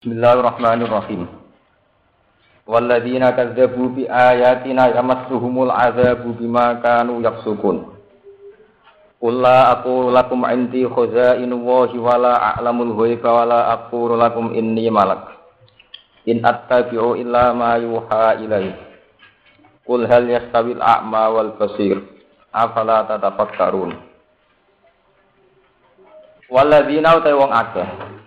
Bismillahirrahmanirrahim. Walladzina kazzabu bi ayatina yamassuhumul adzabu bima kanu yafsukun. Qul la aqulu lakum indi khazainu Allahi wa la a'lamul ghaiba wa la aqulu lakum inni malak. In attabi'u illa ma yuha ilayhi. Qul hal yastawil a'ma wal basir. Afala tatafakkarun. Walladzina utai wong akeh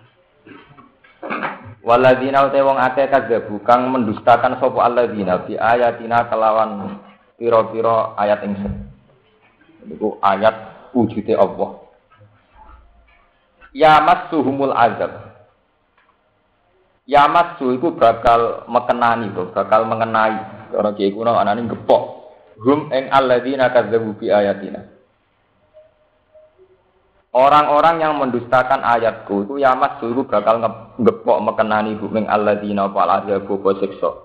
Waladina utai wong akeh kadzabu kang mendustakan sapa alladzina bi ayatina kelawan pira-pira ayat ingsun. Iku ayat wujude Allah. Ya massuhumul azab. Ya massu iku bakal mekenani bakal mengenai. Cara kiye kuno anane gepok. Hum ing alladzina kadzabu bi ayatina. Orang-orang yang mendustakan ayatku itu yamas dulu bakal ngepok mekenani buming alladzina fal azabu siksa.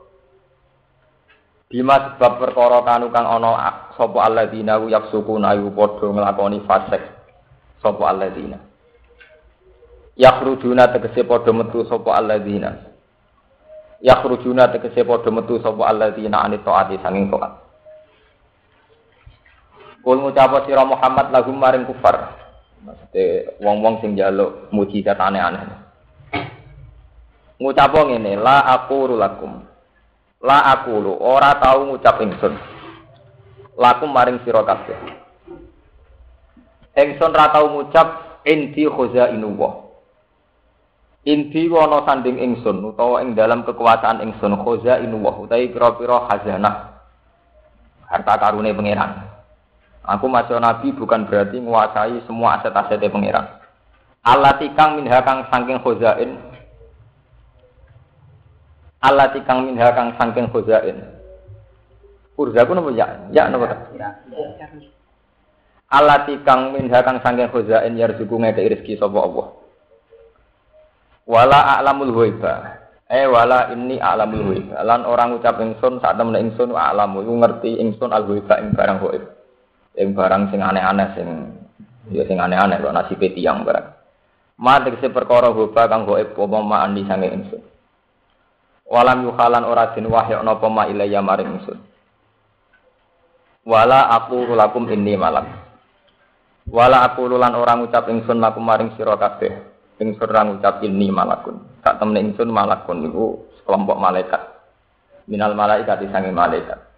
Bima sebab perkara kanu kang ana sapa alladzina yaksuku nayu padha nglakoni fasik sapa alladzina. Yakhrujuna tegese padha metu sapa alladzina. Yakhrujuna tegese padha metu sapa alladzina anit taati sanging taat. Kul ngucap sira Muhammad lahum maring kufar. Maksudnya wong-wong sing jaluk mujizat aneh-aneh. Ngucap ngene, la aku lakum. La aku lu, ora tau ngucap ingsun. Lakum maring sira kabeh. Ingsun ra tau ngucap inti khazainullah. Inti wono sanding ingsun utawa ing dalam kekuasaan ingsun khazainullah utawi pira-pira khazanah harta karune pangeran. Aku masuk nabi bukan berarti menguasai semua aset-asetnya pangeran. Allah tikang minha kang sangking khozain. Allah tikang minha kang sangking khozain. Urza ku nopo ya? Ya nopo Allah tikang minha kang sangking khozain yarzuku ngeke rezeki sapa Allah. Wala a'lamul ghaiba. Eh wala ini a'lamul ghaiba. Lan orang ucap ingsun saat temen ingsun a'lamu ngerti ingsun al ghaiba ing barang ghaib yang barang sing aneh-aneh sing ya sing aneh-aneh kok nasibe tiyang barang. Ma tegese perkara hoba kang gaib apa ma andi sange ingsun. Walam yukhalan ora den wahya napa ma maring ingsun. Wala aku lakum inni malam. Wala aku lan orang ngucap ingsun lakum maring sira kabeh. Ingsun ora ngucap inni malakun. Tak temen ingsun malakun niku kelompok malaikat. Minal malaikat sange malaikat.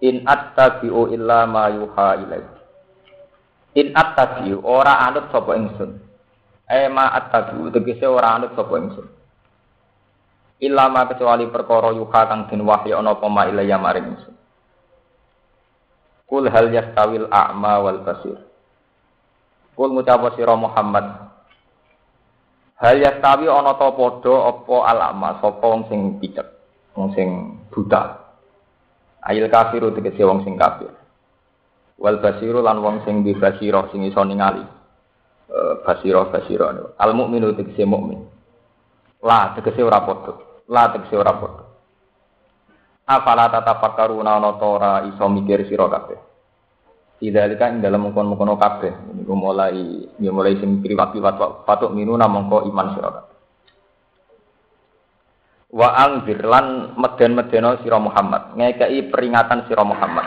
In attabi'u illa ma yuha ilai. In attabi'u ora anut sapa ingsun. Eh ma attabi'u tegese ora anut sapa ingsun. Illa ma kecuali perkara yuha kang den wahyu ana apa ma ilaya maring ingsun. Kul hal yastawil a'ma wal basir. Kul ngucap sira Muhammad. Hal yastawi ana ta padha apa al-a'ma sapa wong sing picek, wong sing buta. Ayil kafiru tegese wong sing kafir. Wal basiru lan wong sing di basiro sing iso ningali. Uh, basiro basiro Al mukminu tegese mukmin. La tegese ora padha. La tegese ora padha. Afala tatafakkaruna ana ta iso mikir sira kabeh. Idalika ing dalam mengkon-mengkono kabeh. Niku mulai ya mulai sing priwat-priwat patuk minuna mongko iman sira kabeh. Wa angzir lan meden-medeno sira Muhammad. Ngekei peringatan sira Muhammad.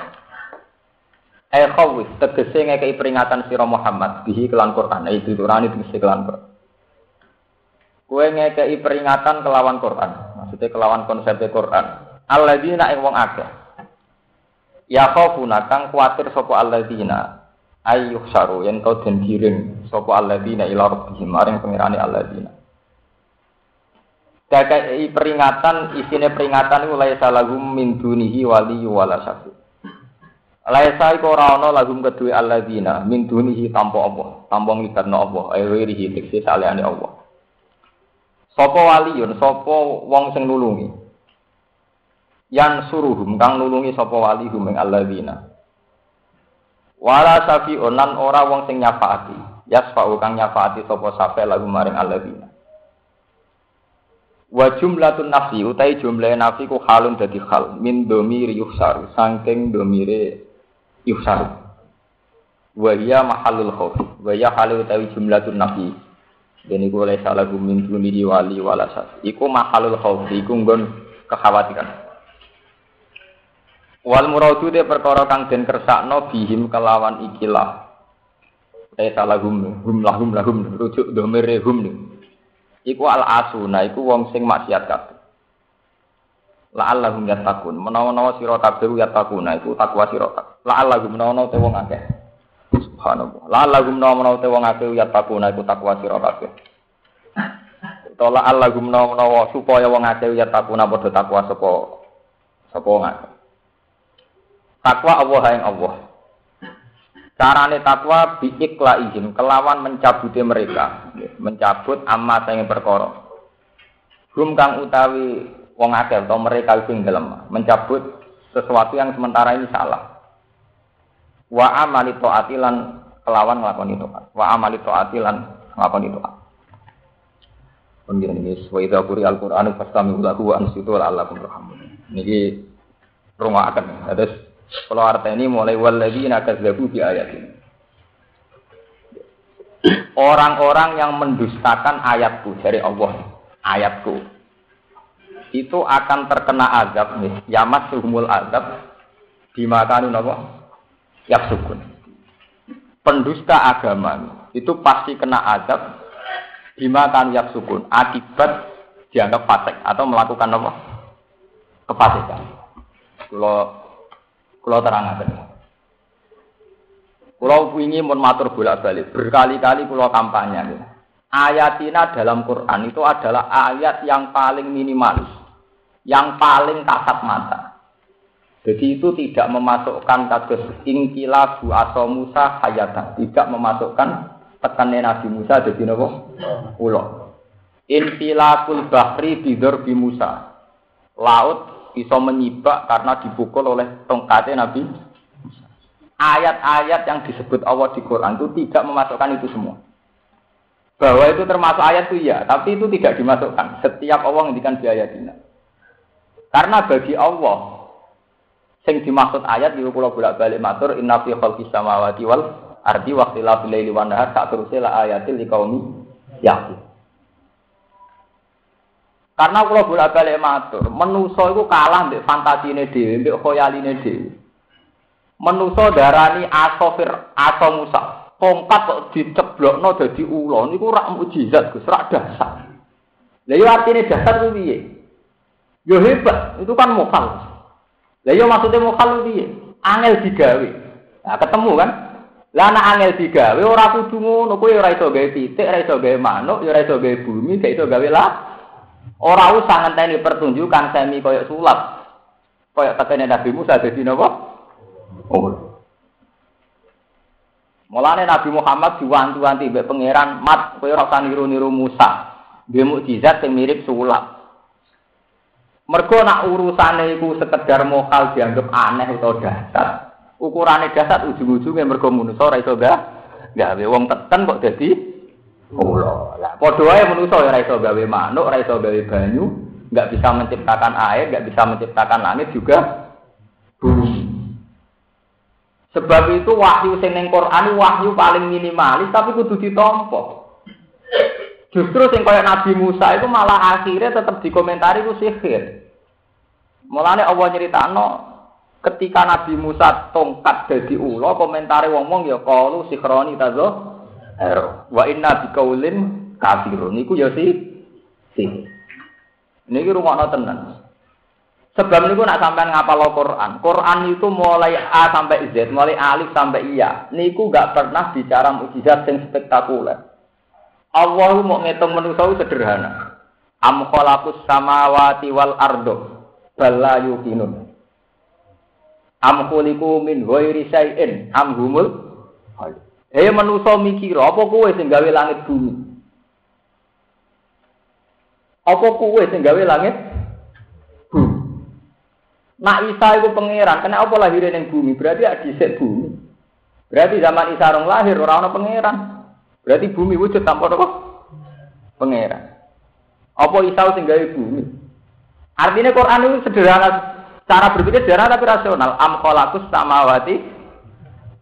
Eh khawis tegese ngekei peringatan sira Muhammad. Bihi kelan Quran. Itu turani tegese kelan Quran. Kue ngekei peringatan kelawan Quran. Maksudnya kelawan konsep Quran. Alladzina ing wong akeh. Ya khafuna kang kuatir sapa alladzina. Ayyuh saru yen to den giring sapa alladzina ila rabbihim. Maring pangerane alladzina Kakai peringatan, isine peringatan itu laisa lahum min dunihi wali wala syafi. Laisa iku ora ana lahum kedue alladzina min dunihi tanpa Allah, tanpa nglibatno Allah, ayrihi tekse salehane Allah. Sapa waliyun, sapa wong sing nulungi. Yang suruhum kang nulungi sapa wali hum ing alladzina. Wala syafi onan ora wong sing nyafaati. Yasfa'u kang nyafaati sapa safe lagu maring alladzina. Wa jumlatun nafi utai jumlah nafi ku halun dadi hal min domiri yuhsar sangking domire yuhsar. Wa hiya mahallul khauf. Wa hiya halu utai jumlatun nafi. Dan iku oleh salah gumin duni wali walasat. Iku mahalul khawfi, iku nggon kekhawatiran. Wal muradu de perkara kang den kersakno bihim kelawan ikilah. Eh salah gum, gum lahum lahum rujuk domire hum. Iku al asuna, iku wong sing maksiat kabeh. La'allahum yattaqun. Menawa-nawa sira kabeh yattaquna iku takwa sira. La'allahum menawa-nawa te wong akeh. Subhanallah. La'allahum menawa-nawa te wong akeh yattaquna iku takwa sira kabeh. Tola Allah menawa-nawa supaya wong akeh yattaquna padha takwa sapa sapa wong akeh. Takwa Allah yang Allah. Carane takwa biikla izin kelawan mencabuti mereka, mencabut amma sing perkara. Hum kang utawi wong akeh atau mereka sing dalam mencabut sesuatu yang sementara ini salah. Wa amali taatilan kelawan nglakoni taat. Wa amali taatilan nglakoni taat. Pengiran ini wa idza quri al-Qur'anu fastami'u lahu wa ansitu la'allakum turhamun. Niki rungokaken. Terus kalau artinya mulai kazzabu di ayat ini. Orang-orang yang mendustakan ayatku dari Allah, ayatku itu akan terkena azab nih. Yamat suhumul azab dimakan apa sukun pendusta agama itu pasti kena azab dimakan sukun akibat dianggap fasik atau melakukan apa kefasikan. Kalau terang aja kalau ingin mau matur bolak balik berkali-kali kalau kampanye ayatina dalam Quran itu adalah ayat yang paling minimalis yang paling kasat mata. Jadi itu tidak memasukkan kados ingkila bu aso Musa hayatan, tidak memasukkan tekannya Nabi Musa jadi nopo ulo. Infilakul bahri bidur bi Musa. Laut bisa menyibak karena dipukul oleh tongkatnya Nabi Ayat-ayat yang disebut Allah di Quran itu tidak memasukkan itu semua. Bahwa itu termasuk ayat itu ya, tapi itu tidak dimasukkan. Setiap Allah ngendikan di ayat ini. Karena bagi Allah sing dimaksud ayat itu kula bolak-balik matur inna fi khalqis samawati wal ardi wa ikhtilafil laili wan nahar sak teruse la ayatil liqaumi yaqin. Karena kula bolak-balik matur, menusa iku kalah mbek fantasine dhewe, mbek khoyaline dhewe. Menusa darani asofir aso Musa. Tongkat kok diceblokno dadi ula niku rak mukjizat Gus, rak dasar. Lah yo artine dasar ku piye? Yo hebat, itu kan mokal. Lah yo maksudnya mokal piye? Angel digawe. Nah, ketemu kan? Lah anak angel digawe ora kudu ngono, kowe ora iso gawe titik, ora iso gawe manuk, ora iso gawe bumi, gak iso gawe lah. Ora usah ngenteni pertunjukan semi koyo sulap. Koyo tekene Nabi Musa dadi napa? Oh. Mulane Nabi Muhammad diwanti-wanti mbek pangeran, "Mat, kowe ora usah niru-niru Musa." Dia mukjizat yang mirip sulap. Mergo nak urusane iku sekedar mokal dianggap aneh atau dasar. Ukurane dasar ujung-ujungnya mergo manusa ora iso gawe wong teten kok dadi kula. Lah padha wae manusa ora iso gawe manuk, ora iso gawe banyu, nggak bisa menciptakan air, nggak bisa menciptakan langit juga bumi. Sebab itu wahyu sing ning Quran wahyu paling minimalis tapi kudu ditampa. Justru sing kaya Nabi Musa itu malah akhirnya tetap dikomentari itu sihir. Mulane Allah nyeritakno ketika Nabi Musa tongkat dadi ula komentari wong-wong ya qalu sihroni tazo wa inna biqaulin kafirun niku ya si sihir. Niki rungokno tenan. Sebab niku nak sampean ngapal Quran. Quran itu mulai A sampai Z, mulai alif sampai iya. Niku gak pernah bicara mukjizat yang spektakuler. Allah mau ngitung manusia sederhana. Am khalaqus samawati wal ardo bala yuqinun. Am khuliqu min ghairi syai'in am humul Eh manusia mikir apa kowe sing gawe langit bumi? Apa kowe sing gawe langit bumi? Nak Isa itu pangeran, kena apa lahirnya ning bumi? Berarti ada dhisik bumi. Berarti zaman Isa orang lahir orang ana pangeran. Berarti bumi wujud tanpa apa? Pangeran. Apa Isa sing gawe bumi? Artinya Quran itu sederhana, cara berpikir sederhana tapi rasional. Am khalaqus samawati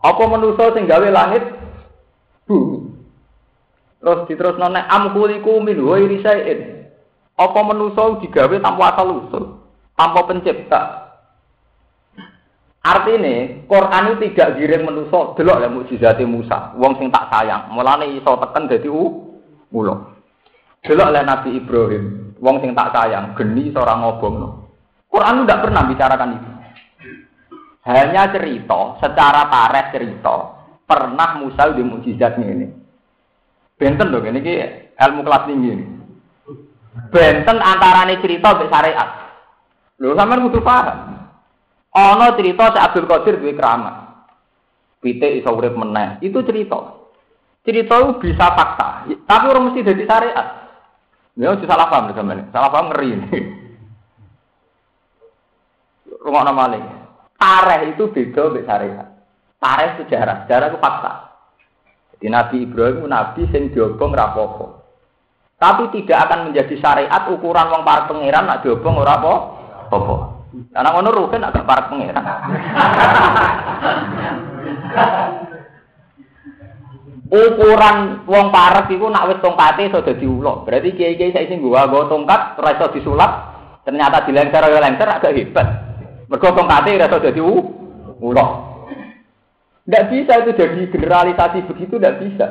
apa manusa sing gawe langit bumi? Terus diterusno nek amkuliku min ghairi syai'in. Apa manusa digawe tanpa asal usul, tanpa pencipta. Artinya, Quran itu tidak giring manusa delok lek mukjizate Musa, wong sing tak sayang. Mulane iso teken dadi ulo. Delok lek Nabi Ibrahim, wong sing tak sayang, geni seorang ngobongno. Quran itu tidak pernah bicarakan itu. Hanya cerita, secara tareh cerita, pernah Musa di mukjizatnya ini. Benten dong, ini ilmu kelas tinggi ini. Benten antarane cerita mbek syariat. Lho sampean kudu paham. Ana cerita si Abdul Qadir duwe keramat. Pitik iso meneh. Itu cerita. Cerita itu bisa fakta, tapi orang mesti jadi syariat. Ya, salah paham sampean. Salah paham ngeri ini. Rumah nama. Tareh itu beda dengan syariat. Tareh sejarah, sejarah itu fakta. Jadi Nabi Ibrahim nabi sing diobong rapopo. Tapi tidak akan menjadi syariat ukuran wong para pangeran nak diobong ora apa-apa. Karena ngono rugen agak para pangeran. ukuran wong parek iku nak wis tongkate iso dadi ulo. Berarti kiai-kiai saiki gua nggo tongkat ora iso disulap, ternyata dilengser ya lengser agak hebat. Mergo tongkate ora iso dadi. Tidak bisa itu jadi generalisasi begitu, tidak bisa.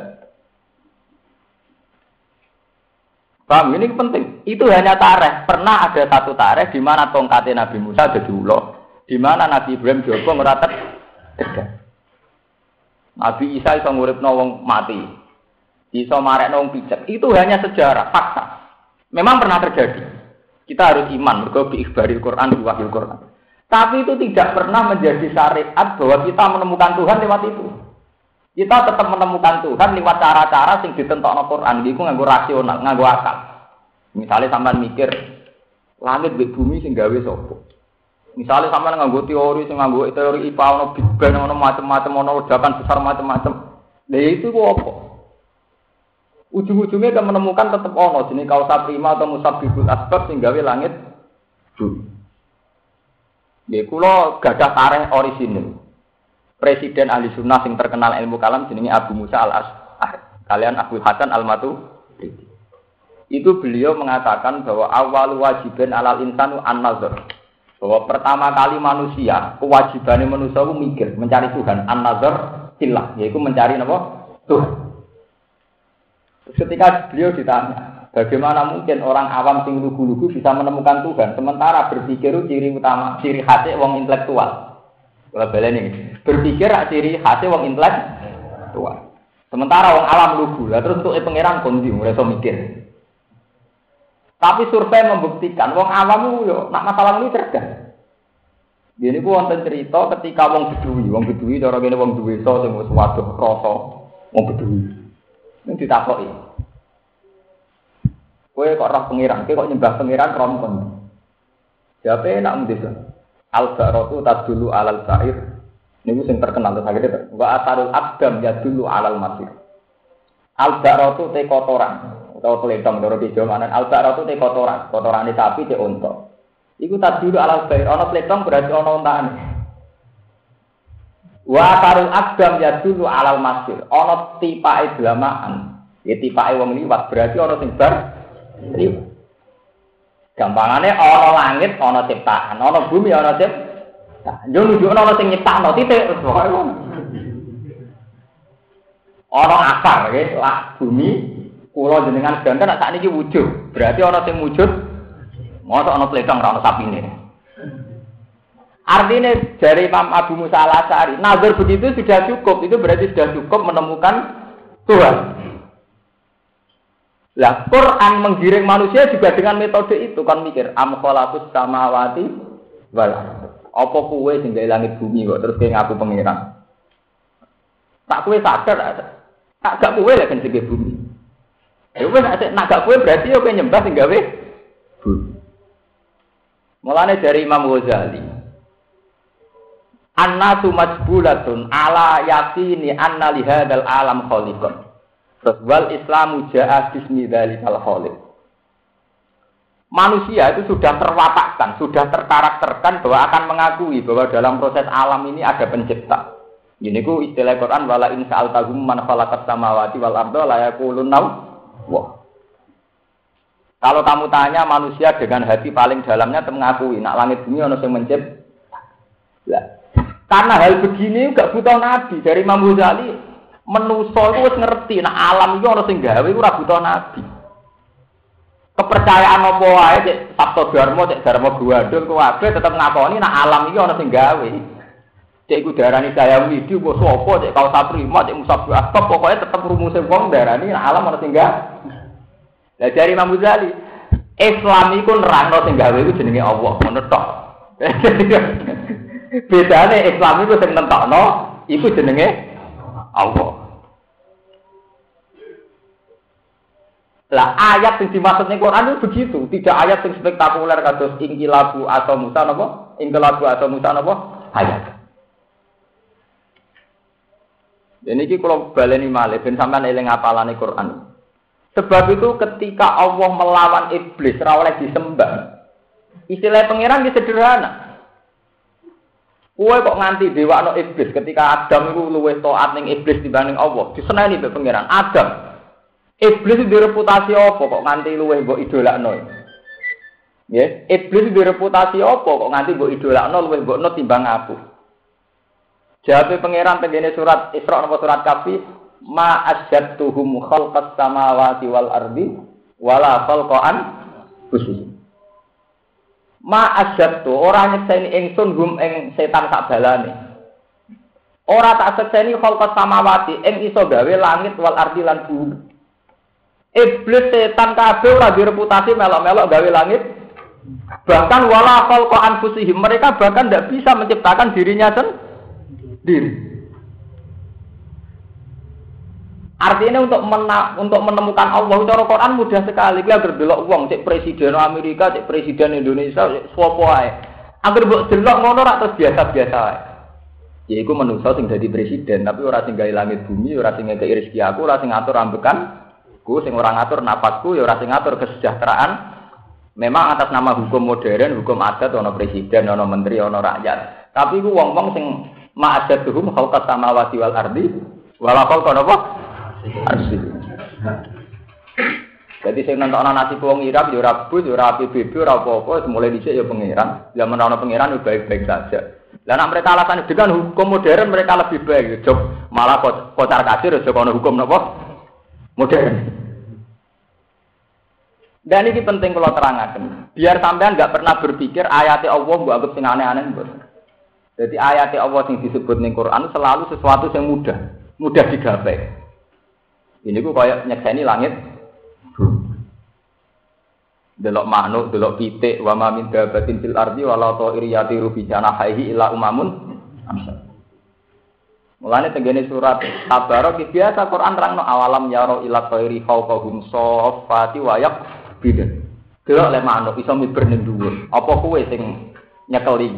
Paham? Ini penting. Itu hanya tareh. Pernah ada satu tareh di mana tongkatnya Nabi Musa jadi ulo, di mana Nabi Ibrahim Joko ngeratet Nabi Isa iso ngurip wong mati. Iso marek wong pijak. Itu hanya sejarah, fakta. Memang pernah terjadi. Kita harus iman mergo bi Quran di wahyu Quran. Tapi itu tidak pernah menjadi syariat bahwa kita menemukan Tuhan lewat itu. Kita tetap menemukan Tuhan lewat cara-cara sing ditentokno Quran iku nganggo rasional, nganggo akal. Misalnya sampean mikir langit di bumi sing gawe sapa? Misalnya sampean nganggo teori sing nganggo teori IPA ono Big Bang ono macam-macam ono ledakan besar macam-macam. Lah itu kok apa? Ujung-ujungnya kan menemukan tetap ono jenis kausa prima atau musabibul asbab sing gawe langit bumi. Ya kula gadah tareh orisinil. Presiden ahli sunnah sing terkenal ilmu kalam jenenge Abu Musa al Ash'ari. Kalian Abu Hasan al Matu. Itu beliau mengatakan bahwa awal wajibin alal insanu an nazar. Bahwa pertama kali manusia, kewajibannya manusia itu mikir, mencari Tuhan. An nazar silah, yaitu mencari apa? Tuhan. Ketika beliau ditanya, Bagaimana mungkin orang awam sing lugu-lugu bisa menemukan Tuhan sementara berpikir ciri utama ciri khasnya wong intelektual. Kalau ini berpikir ciri khasnya wong intelektual. Sementara wong alam lugu, lah terus untuk pangeran kondi so mikir. Tapi survei membuktikan wong awam yo nak masalah ini cerdas. Ini pun wonten cerita ketika wong bedui, wong bedui cara gini wong duwe so wis waduh rasa wong bedui. Ini ditakoki. Kowe kok roh pengiran, kowe kok nyembah pengiran rom kon. Siapa enak mendesa? Al barotu dulu alal bair. Ini sing terkenal terus akhirnya. Wa atarul abdam ya dulu alal masir. Al barotu te kotoran. Atau kelentong doro di mana? Al barotu te kotoran. Kotoran di sapi te unta. Iku dulu alal bair. Ono kelentong berarti ono untaan. Wa atarul abdam ya dulu alal masir. Ono tipae delamaan. Ya tipae wong liwat berarti ono sing bar Gampangannya ono langit, ono ciptaan, ono bumi, ono ciptaan. Yo nunjukno ono sing nyiptakno titik Ono akar nggih, lah bumi kula jenengan ganten sak sakniki wujud. Berarti ono sing wujud. Mosok ono pletong ora ono sapine. Artinya dari Imam Abu Musa al Asari, nazar begitu sudah cukup. Itu berarti sudah cukup menemukan Tuhan. Lah Quran menggiring manusia juga dengan metode itu kan mikir am khalaqus samawati wal apa kuwe sing langit bumi kok terus kayak ngaku pengiran. Tak kuwe sadar tak gak kuwe lah kan bumi. Ya wis nak gak kuwe berarti yo nyembah sing gawe bumi. Mulane dari Imam Ghazali Annasu majbulatun ala yakini anna lihadal alam khaliqan. Terus wal Islamu ja'a bismi dzalikal. Manusia itu sudah terwatakkan, sudah terkarakterkan bahwa akan mengakui bahwa dalam proses alam ini ada pencipta. Ini ku istilah Quran wala in sa'altahum man khalaqas samawati wal arda la yaqulun wah. Kalau kamu tanya manusia dengan hati paling dalamnya mengakui nak langit bumi ono sing mencipt. Karena hal begini gak butuh nabi dari Imam Ghazali menuso itu wis ngerti nak alam itu ono sing gawe ora butuh nabi. Kepercayaan apa wae cek Sabto Dharma cek Dharma Guandul kuwabe tetep ngakoni nak alam iki ono sing gawe. Cek iku darani saya widi apa sapa cek kau saprima cek musab asbab pokoknya tetep rumuse wong darani alam ana sing Lah dari Imam Ghazali, Islam iku nerangno sing gawe iku jenenge Allah, ngono tok. Bedane Islam iku sing nentokno iku jenenge Allah. Lah ayat yang dimaksud ning Quran itu begitu, tidak ayat yang spektakuler kados ingkilabu atau musa napa? Ingkilabu atau musa napa? Ayat. Ini kalau baleni malih ben sampean eling apalane Quran. Sebab itu ketika Allah melawan iblis ora oleh disembah. Istilah pangeran di sederhana. Kue kok nganti dewa no iblis ketika Adam itu luwes toat ning iblis dibanding Allah. Diseneni be pangeran. Adam. Iblis itu reputasi apa kok nganti luwes mbok idolakno. Ya, iblis itu reputasi apa kok nganti mbok idolakno luwes mbok no timbang aku. Jawab pangeran tenggene surat Isra napa surat Kafi, ma asyadtuhum khalqas samawati wal ardi wala khalqan khusus. Ma asyadtu ora nyekseni ingsun hum ing setan sak balane. Ora tak sekseni khalqas samawati ing iso gawe langit wal ardi lan bumi. Iblis setan kabeh ora direputasi melok-melok gawe langit. Bahkan wala khalqa anfusihim mereka bahkan tidak bisa menciptakan dirinya sendiri diri. Artinya untuk mena untuk menemukan Allah cara Quran mudah sekali. Kita berdelok uang, cek presiden Amerika, cek presiden Indonesia, cek sapa ae. Agar mbok delok ngono rak biasa-biasa ae. Ya iku manusa sing dadi presiden, tapi ora sing gawe langit bumi, ora sing ngekeki rezeki aku, ora sing ngatur ambekan, ku sing ora ngatur napasku, ya ora sing ngatur kesejahteraan. Memang atas nama hukum modern, hukum adat, ono presiden, ono menteri, ono rakyat. Tapi ku wong-wong sing ma'asyatuhum khalqas samawati wal ardi wala khalqa napa arsi. Jadi saya nonton nasi wong Irak yo ora bus yo ora PBB ora apa-apa mulai ya pangeran. Zaman ana pangeran yo baik-baik saja. Nak mereka alasan dengan hukum modern mereka lebih baik. Jok malah kocar kasir jok hukum napa modern dan ini penting kalau terangkan biar sampean nggak pernah berpikir ayatnya Allah gua anggap sing aneh-aneh jadi ayat Allah yang disebut ning Quran selalu sesuatu yang mudah, mudah digapai. Ini ku kayak nyekseni langit. Delok manuk, delok pitik, wa ma min dabatin fil ardi wala ta'ir yatiru bi janahihi illa umamun Mulane tenggene surat Tabarok biasa Quran terangno awalam yaro ila thairi fawqahum safati wa bidan. Delok le manuk iso miber ning dhuwur. Apa kowe sing nyekeli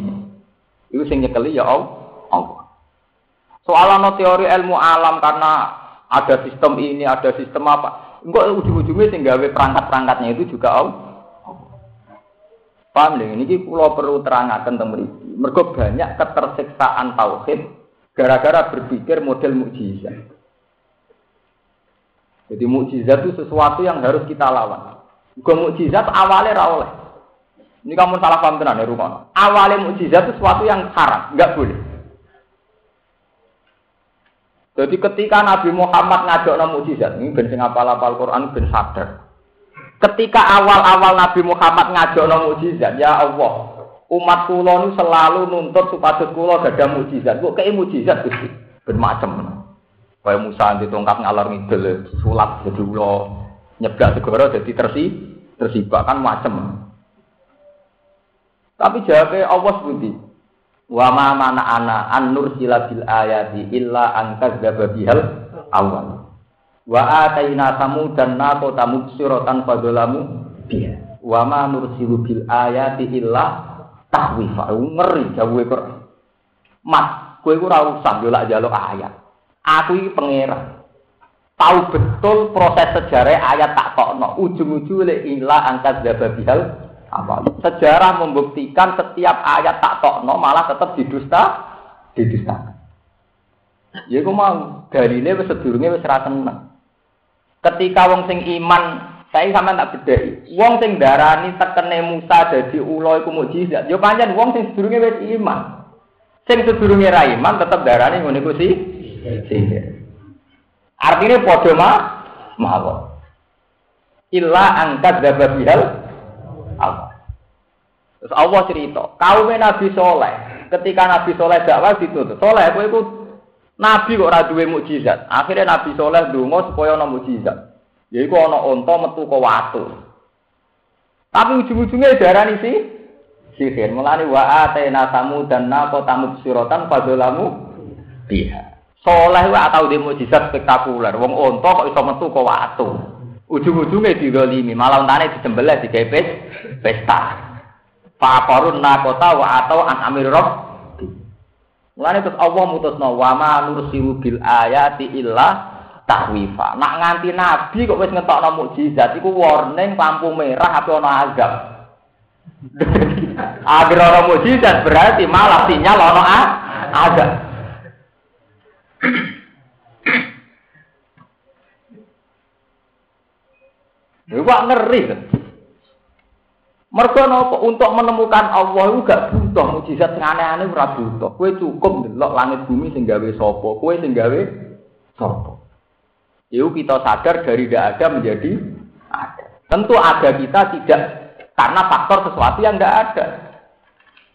itu sing nyekeli ya Allah. Soal teori ilmu alam karena ada sistem ini, ada sistem apa. Enggak ujung-ujungnya sing gawe perangkat-perangkatnya itu juga Allah. Paham deh, ini pulau perlu terangkan teman Mereka banyak ketersiksaan tauhid gara-gara berpikir model mukjizat. Jadi mukjizat itu sesuatu yang harus kita lawan. Bukan mukjizat awalnya rawleh. Ini kamu salah paham tenan ya rumah. Awalnya mukjizat itu sesuatu yang haram, nggak boleh. Jadi ketika Nabi Muhammad ngajak nama mukjizat, ini ben sing apal-apal Quran ben sadar. Ketika awal-awal Nabi Muhammad ngajak nama mukjizat, ya Allah, umat kula nu selalu nuntut supaya kula ada mukjizat. Kok kayak mukjizat Gusti? Ben macam. Kayak Musa tongkat ngalor ngidul, sulap jadi ulo, nyeblak segoro jadi tersi, tersibak kan macam. Tapi jawabnya Allah sebuti. Wa ma mana ana an nursila bil ayati illa an kadzdzaba bihal awal. Wa ataina dan naqo tamubsiratan fadzalamu biha. Wa ma nursilu bil ayati illa tahwifa. Ngeri jawab Quran. Mas, kowe ora usah ayat. Aku iki pangeran. Tahu betul proses sejarah ayat tak tokno. Ujung-ujung lek illa angkat bihal apa sejarah membuktikan setiap ayat tak tokno malah tetap didusta didusta Ya iku mau dalile wis sedurunge wis ra. Ketika wong sing iman, saya sampean tak bedheki. Wong sing darani tekene Musa dadi ula iku mukjizat. Ya pancen wong sing sedurunge wis iman. Sing sedurunge ra iman tetep darani ngono iku sih. Artinya padha mah mawon. Illa angkat dapat bihal Allah. Terus Allah cerita, kaum Nabi Soleh, ketika Nabi Soleh dakwah ditutup, Soleh kowe iku Nabi kok ora duwe mukjizat. Akhirnya Nabi Soleh donga supaya ana mukjizat. Yaiku ana unta metu ke watu. Tapi ujung-ujungnya darani sih sihir. Mulane wa atena dan nako tamu suratan fadzalamu biha. Soleh wae atau dia mukjizat spektakuler. Wong unta kok iso metu ke watu. Ujung-ujungnya didolimi, malah untane disembelih digepes pesta. Fakorun nakota wa atau an amir rob Mulane terus Allah mutusno wa ma nursilu bil ayati illa tahwifa. Nak nganti nabi kok wis ngetokno mukjizat iku warning lampu merah apa ana azab. Agar ana mukjizat berarti malah sinyal ana azab. Iku ngeri kan. Mergo napa untuk menemukan Allah itu gak butuh mujizat sing aneh-aneh ora butuh. Kowe cukup ndelok langit bumi sing gawe sapa, kowe sing gawe sapa. Itu kita sadar dari tidak ada menjadi ada. Tentu ada kita tidak karena faktor sesuatu yang tidak ada.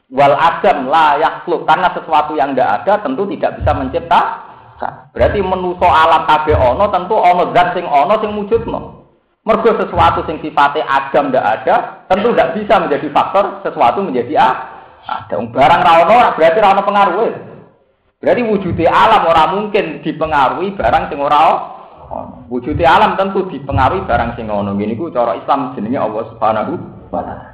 Wal adam layak karena sesuatu yang tidak ada tentu tidak bisa mencipta. Berarti menuso alam kabeh ono tentu ono zat sing ono sing wujudno. Mergo sesuatu sing sifatnya Adam ndak ada, tentu tidak bisa menjadi faktor sesuatu menjadi A. Ada barang rawono berarti rawono pengaruh. Berarti wujudnya alam orang mungkin dipengaruhi barang sing ora ono. Wujudnya alam tentu dipengaruhi barang sing ono. Gini ku cara Islam jenenge Allah Subhanahu wa taala.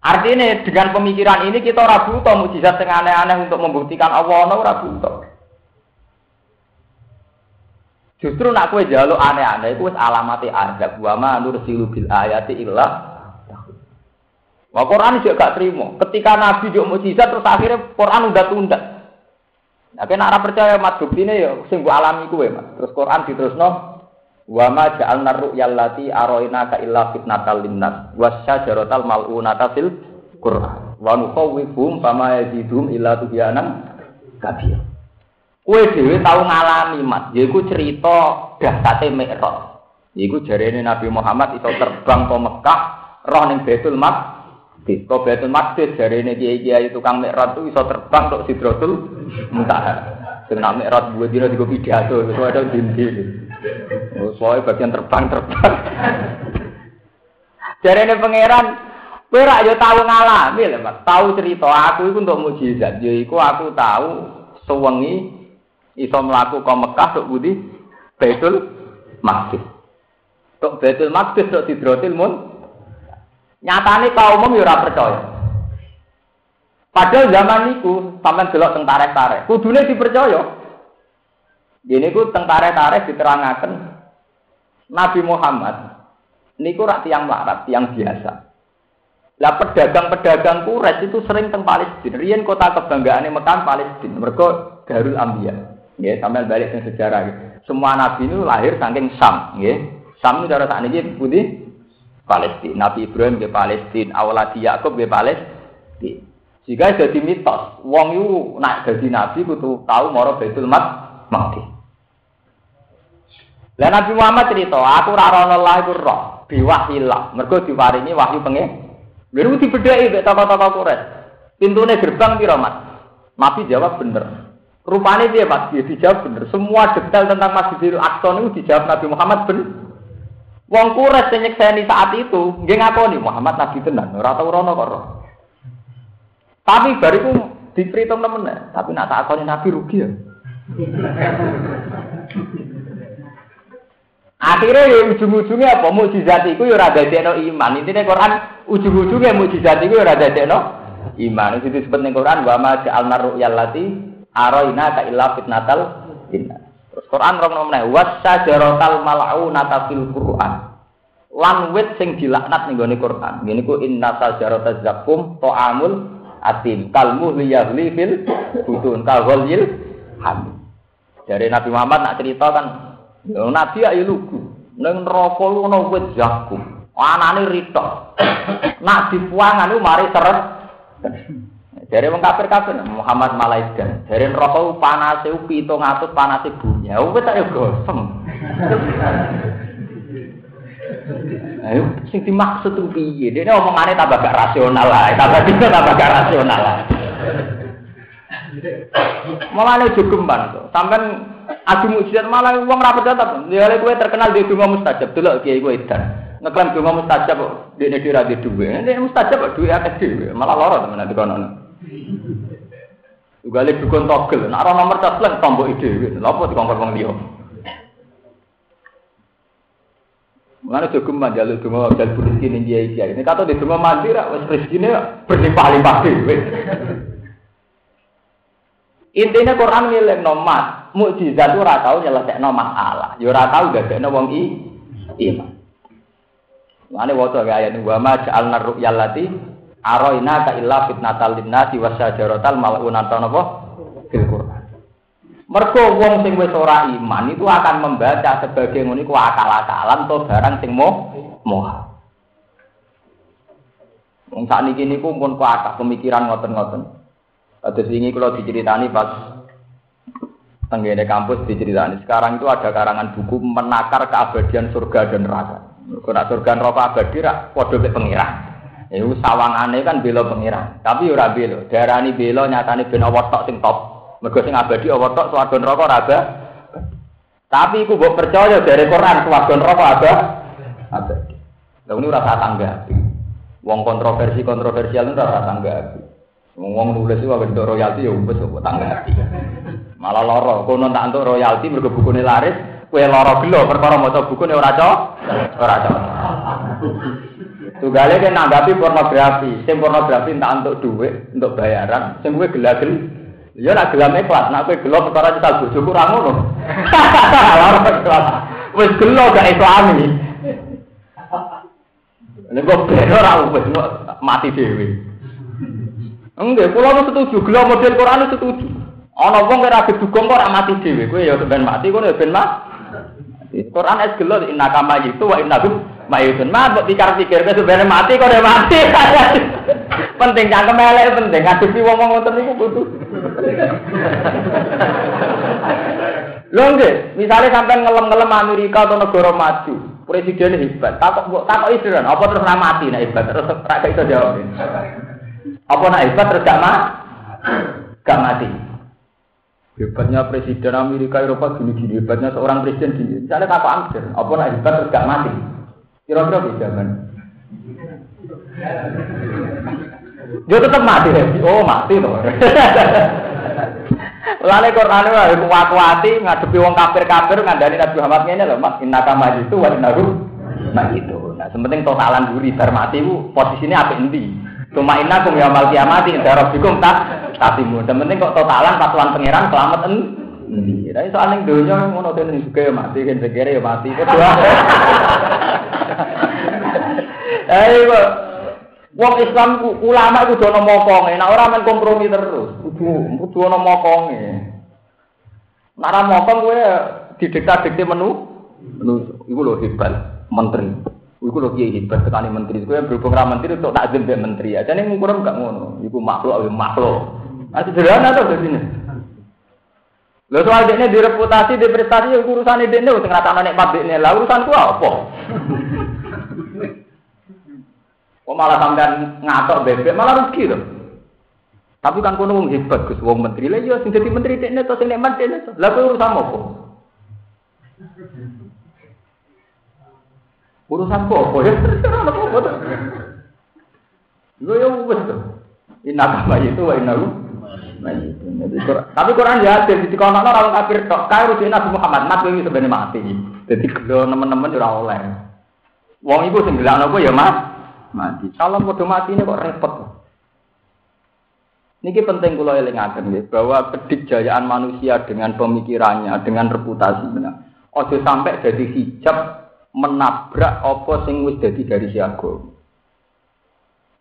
Artinya dengan pemikiran ini kita ora butuh mujizat sing aneh-aneh untuk membuktikan Allah ono ora butuh. Justru nak kue jaluk aneh-aneh itu alamati azab. Wa ma nursilu bil ayati illah. Wah Quran juga gak terima. Ketika Nabi juga mujizat terus akhirnya Quran udah tunda. Nah, kena arah percaya mat bukti ini ya sing alami kue mas. Terus Quran diterusno wa ma ja'alna ru'yal lati aroina ka illa fitnatal linnas wasyajaratal mal'unata fil Quran wa nukhawwifhum fama yazidhum illa tugyanan kabir. Kue dewi tahu ngalami mat, yaiku cerita dahsate Mi'raj. Yaiku jarene Nabi Muhammad itu terbang ke Mekah, roh ning Baitul Maqdis. Kok Baitul Maqdis jarene kiai-kiai tukang Mi'raj itu iso terbang tok Sidratul Muntaha. Sing nak Mi'raj dua dina digo pidato, itu ada dindi. Oh, soalnya bagian terbang-terbang. jarene pangeran Kowe ra yo tau ngalami lho, Mas. Tahu cerita aku iku untuk mujizat. Yaiku aku tahu sewengi iso mlaku ke Mekah tok budi Baitul Maqdis. Tok Baitul Maqdis tok Sidratil Mun. Nyatane kaum umum ya ora percaya. Padahal zaman itu sampean delok teng tareh-tareh, kudune dipercaya. Gini ku teng tareh-tareh diterangaken Nabi Muhammad niku rak tiang melarat, tiang biasa. Lah pedagang-pedagang Quraisy itu sering teng Palestina. Riyen kota kebanggaane Mekah Palestina. Mergo Darul Anbiya. Ya, sampai balik ke sejarah. Gitu. Semua nabi itu lahir saking Sam, ya. Sam itu cara saat ini putih Palestina. Nabi Ibrahim ke Palestina, awaladi Yakub ke Palestina. Jika jadi mitos, wong itu naik jadi nabi kudu tahu moro Baitul Maqdis. Lah Nabi Muhammad cerita, aku ra rono lah iku roh, biwahillah. Mergo diparingi wahyu pengen. Lha dibedheki mek tokoh-tokoh Quraisy. Pintune gerbang piro, Mas? Nabi jawab bener. Rupanya dia mas, dia dijawab bener. Semua detail tentang Masjidil Aqsa itu dijawab Nabi Muhammad bener. Wong kures yang nyekseni saat itu, dia nih Muhammad Nabi tenan, ora tau rono. Tapi bariku diperhitung temen tapi nak tak Nabi rugi ya. Akhirnya ya ujung-ujungnya apa? Mujizat itu ya rada deno iman. Intinya Quran ujung-ujungnya mujizat itu ya rada deno iman. Itu disebut nih Quran wa ma ja'alna ru'yallati aroina ka illa fitnatal inna. Terus Quran rong nomene wasyajaratal mal'unata fil Quran. Lan wit sing dilaknat ning gone Quran. Ngene ku inna sajarata zakum ta'amul atim kalmu liyahli fil butun kal ghalil hamil. Dari Nabi Muhammad nak cerita kan, Nabi ayo lugu. Neng neraka lu ana wit zakum. Anane ritok. Nak dipuangan lu mari seret. Dari wong kafir-kafir Muhammad malaikat. Dari neraka panase 700 panase bumi. Ya wis tak gosem. Ayo, sing dimaksud itu piye? Dia omongannya tambah gak rasional lah, tambah tidak tambah gak rasional lah. Malah ini jogeman tuh, sampai adu mujizat malah uang rapat tetap. Dia gue terkenal di rumah mustajab, dulu kiai gue itu. Ngeklaim rumah mustajab, dia ini dira di dua, ini mustajab dua akeh dua, malah lorot teman lagi dukun togel, nak nomor tas tombol ide, lalu di kongkong kong dia. Mana cukup manjalu cuma dan rezeki ini dia isi ini kata di cuma mandi rak wes rezeki ini berlimpah-limpah dewe. Intinya Quran milik nomat mukjizat itu ratau nyelesai nomat Allah, yo ratau gak ada wong i iman. Mana waktu ayat wa ma ja'alna ru'yal lati aroina ka illa fitnatal linnasi wasyajarotal mal'unatan apa fil Quran. Mergo wong sing wis ora iman itu akan membaca sebagai ngono iku akal-akalan atau barang sing moh moh. Wong sakniki niku pun kuat pemikiran ngoten-ngoten. Kados wingi kula diceritani pas tenggene kampus diceritani. Sekarang itu ada karangan buku menakar keabadian surga dan neraka. Kena surga neraka abadi rak padha pengiran. Iku sawangane kan bela pengiran. Tapi ora bela. Darani bela nyatane ben tok sing top. Mergo sing abadi apa tok swarga neraka ora ada. Tapi iku mbok percaya dari Quran swarga neraka ada. Abadi. Lah ini rasa tanggapi. Wong kontroversi kontroversial itu rasa tanggapi. Wong nulis itu bentuk royalti ya wis kok tanggapi. Malah loro, kono tak entuk royalti mergo bukune laris, kowe loro gelo perkara maca bukune ora cocok. Ora cocok. Tugale kan nanggapi pornografi, sing pornografi tak entuk duit, untuk bayaran, sing kowe gelagel Ya nak gelam ikhlas, nak kowe gelo perkara kita bojoku ora ngono. Wis gelo gak islami. Nek kok ben ora wis mati dhewe. Enggak, kula setuju, gelo model Quran setuju. Ana wong ora gedugong kok ora mati dhewe, kowe ya ben mati kowe ben mati. Quran es gelo inna kama itu wa inna hum mayitun. Mah pikir-pikir kowe sebenarnya mati kok udah mati. penting cangkem elek penting ngadepi wong-wong ngoten niku butuh. Lho misalnya sampai ngelem-ngelem Amerika atau negara maju, presiden hebat. Takok mbok takok isiran, apa terus ra mati nek hebat terus ra iso jawab. Apa nek hebat terus gak mati? Gak mati. Hebatnya presiden Amerika Eropa gini-gini, hebatnya seorang presiden gini. Misalnya takok Amster, apa nek hebat terus gak mati? Kira-kira bisa kan? Dia tetap mati ya. Oh mati tuh. Lalu Quran itu kuat-kuati ngadepi wong kafir-kafir ngandani Nabi Muhammad ini loh, Mas inna kama itu wa innahu nah itu. Nah, sementing totalan duri bar mati bu posisinya apa inti? Cuma inna kum yamal kiamati inda rabbikum tak tatimu. Sementing kok totalan patuan pangeran selamat en. Jadi soalnya dunia ngono ini juga ya mati, kan segera ya mati. Kedua. Ayo, Wong Islam ulama itu dono mokonge, nah orang main kompromi terus. Kudu kudu ono mokonge. Nara mokong gue didikta-dikte menu menu iku lho hebat menteri. Iku lho kiai hebat tekani menteri. Gue berhubung ra menteri untuk takzim be menteri. Aja ning ngukur gak ngono. Iku makhluk ayo makhluk. Nah sederhana di sini. Lho soal dekne direputasi, di prestasi urusan dekne sing ratakno nikmat dekne. Lah urusanku apa? Kok malah sampean ngatok bebek malah rugi loh. Tapi kan kono wong hebat Gus, wong menteri lah ya sing dadi menteri dekne to sing nek dekne to. Lah kowe urusan apa? Urusan kok apa ya terserah apa to. Lho ya wis to. Inna kama itu wa inna Tapi Quran ya ada di kono orang kafir tok kae rujuk Nabi Muhammad, Nabi ini sebenarnya mati. Jadi kalau teman-teman ora oleh. Wong iku sing gelakno ya Mas mati. Kalau mau mati ini kok repot. Ini penting kalau elingaken ya, bahwa kedikjayaan manusia dengan pemikirannya, dengan reputasinya, ojo sampai jadi hijab menabrak apa sing wis jadi dari siago.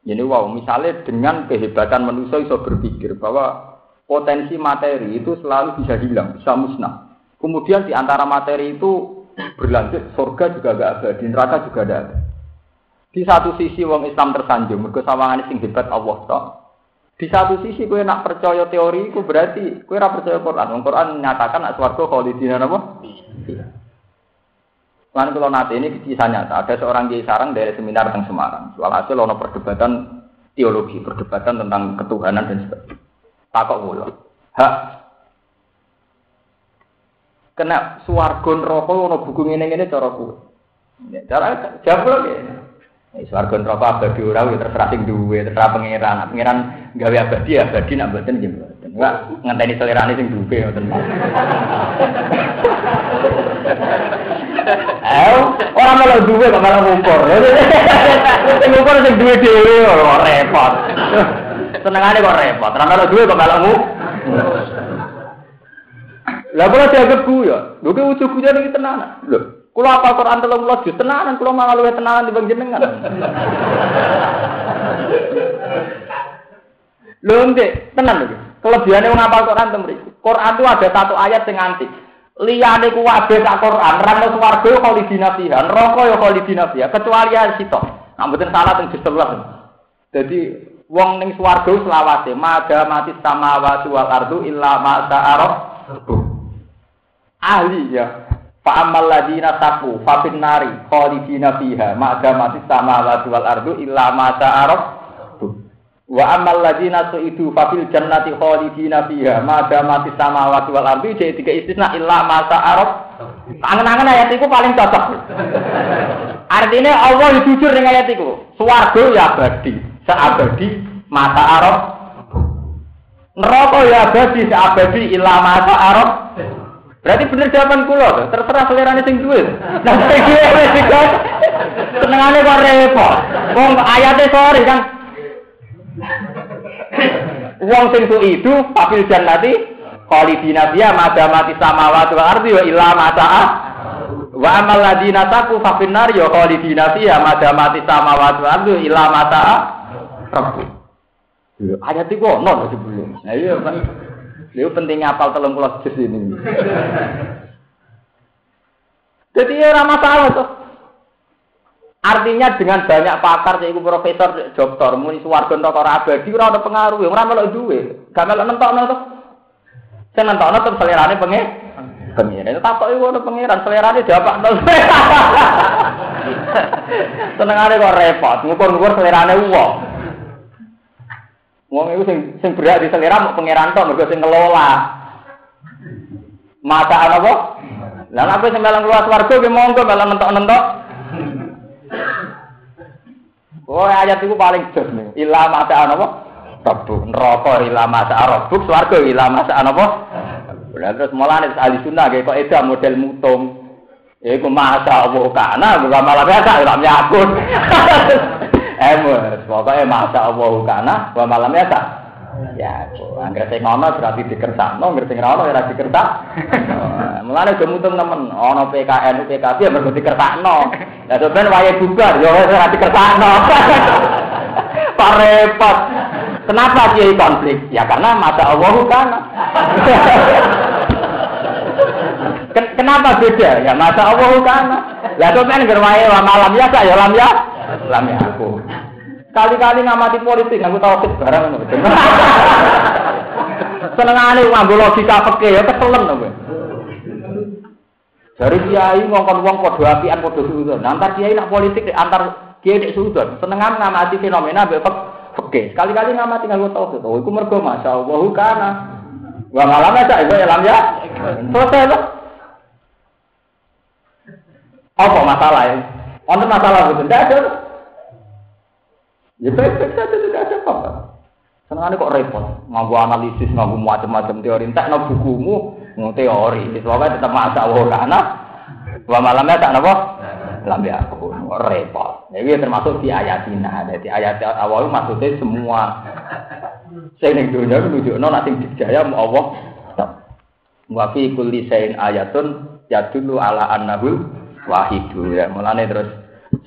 Ini wow, misalnya dengan kehebatan manusia bisa berpikir bahwa potensi materi itu selalu bisa hilang, bisa musnah. Kemudian di antara materi itu berlanjut, surga juga gak ada, di neraka juga ada. Di satu sisi wong Islam tersanjung, mergo sawangane sing hebat Allah tok. Di satu sisi kue nak percaya teori itu berarti kue ora percaya Quran. Wong Quran menyatakan nak swarga khalidina apa? Lalu kalau nanti ini kisah nyata, ada seorang kiai sarang dari seminar tentang Semarang. Soal hasil ono perdebatan teologi, perdebatan tentang ketuhanan dan sebagainya. Takok mulu. Hak kena suargon rokok ono buku ini cara ku. Ya, cara jawab lagi. Ya, suargon rokok abadi ora ya terserah sing duwe, terserah pangeran. Pangeran gawe abadi abadi nak mboten nggih mboten. Enggak ngenteni selerane sing duwe ngoten. Eh, ora malah duwe kok malah ngukur. Sing ngukur sing duwe dhewe ora repot. Senengane kok repot. Ora malah duwe kok malah ngukur. Lah kula dianggap ya. Lho ki ujug guyon iki tenan. Lho, kula apa Quran 13 juz tenanan, kula malah luwih tenanan dibanding jenengan. Lho ndek, tenan lho. Kelebihane wong apal Quran to mriki. Quran itu ada satu ayat sing antik. Liyane ku wabe sak Quran, rano swarga yo khalidina fiha, neraka yo khalidina fiha, kecuali ayat sitok. Nah, mboten salah teng juz 11. Jadi wong ning swarga selawase, maga mati samawati wal ardu illa ma ta'aruf ahli ya. Fa amal ladina taqu fa nari khalidina fiha ma damati samawati wal ardu illa ma ta'aruf. Wa amal ladina su'idu fa fil jannati khalidina fiha ma damati samawati wal ardu jadi tiga istisna illa ma ta'aruf. Angen-angen ayat itu paling cocok. Artinya Allah jujur dengan ayat itu. Swarga ya abadi, seabadi mata arab. Neraka ya abadi, seabadi illa mata arab. Berarti bener jawaban kula terserah selerane sing duwe. Nah duwe wis digas. Senengane kok repot. Wong ayate sore kan. Wong sing itu papil jannati khalidina biya madamati samawati wal ardi wa illa mata'a wa amal ladina taku fa finnar ya madamati samawati wal ardi rabbu. Ayat iku ono sebelum. Nah iya Lha pentingnya apal telung pulau juz ini. Jadi ya ora masalah tuh. Artinya dengan banyak pakar ibu profesor, dokter, muni swarga ora abadi ora ada pengaruh, ora melok duwe. Gak melok nentokno to. Sing nentokno tetep selerane pengen pengiran. Takok iku ono pengiran, selerane diapakno. Senengane kok repot, ngukur-ngukur selerane wong. Wong itu sing sing berat di selera mau pangeran tok mergo sing ngelola. Mata? Lah apa sing melang keluar swarga ki monggo melang mentok-mentok. Oh ayat itu paling jos nih. Ila mata apa? Rabbu neraka ila mata rabbu swarga ila mata apa? Lah terus mulane ahli sunnah kok edan model mutung. Iku masa Allah kana bukan malah biasa ora nyakut. Emus, pokoknya masa Allah kana, wa malam ya tak. Ya, angger sing ngono berarti dikersakno, angger sing ora ora dikersak. Mulane do mutung nemen, ana PKN, PKB ya mergo dikersakno. Lah sampeyan wayahe bubar ya ora. Pak repot. Kenapa dia konflik? Ya karena masa Allah kana. Kenapa beda? Ya masa Allah kana. Lah sampeyan gerwae wa malam ya ya lam ya. Lam ya aku. Kali-kali ngamati politik, aku tahu sih barang. Senengane nganggo logika peke ya keselen to Dari kiai ngongkon wong padha apian padha sudon. Antar kiai nak politik antar kiai nek sudon. Senengan ngamati fenomena mbek peke. Sekali-kali ngamati nganggo tauhid. Oh iku mergo masyaallah kana. Wa malam ya iku elam ya. Selesai loh. Apa masalah ya? Wonten masalah betul. Tidak ada. Ya baik-baik saja tidak ada apa-apa. Senang kok repot, nganggu analisis, nganggu macam-macam teori. Entah no bukumu, ngomong teori. Soalnya tetap masa karena Wa malamnya tak nopo? Lambe aku repot. Jadi termasuk di ayat ini. Jadi ayat awal maksudnya semua. Saya ning dunia nunjukno nanti dijaya mau Allah. Wa fi kulli sayin ayatun yadullu ala annahul wahidu ya. Mulane terus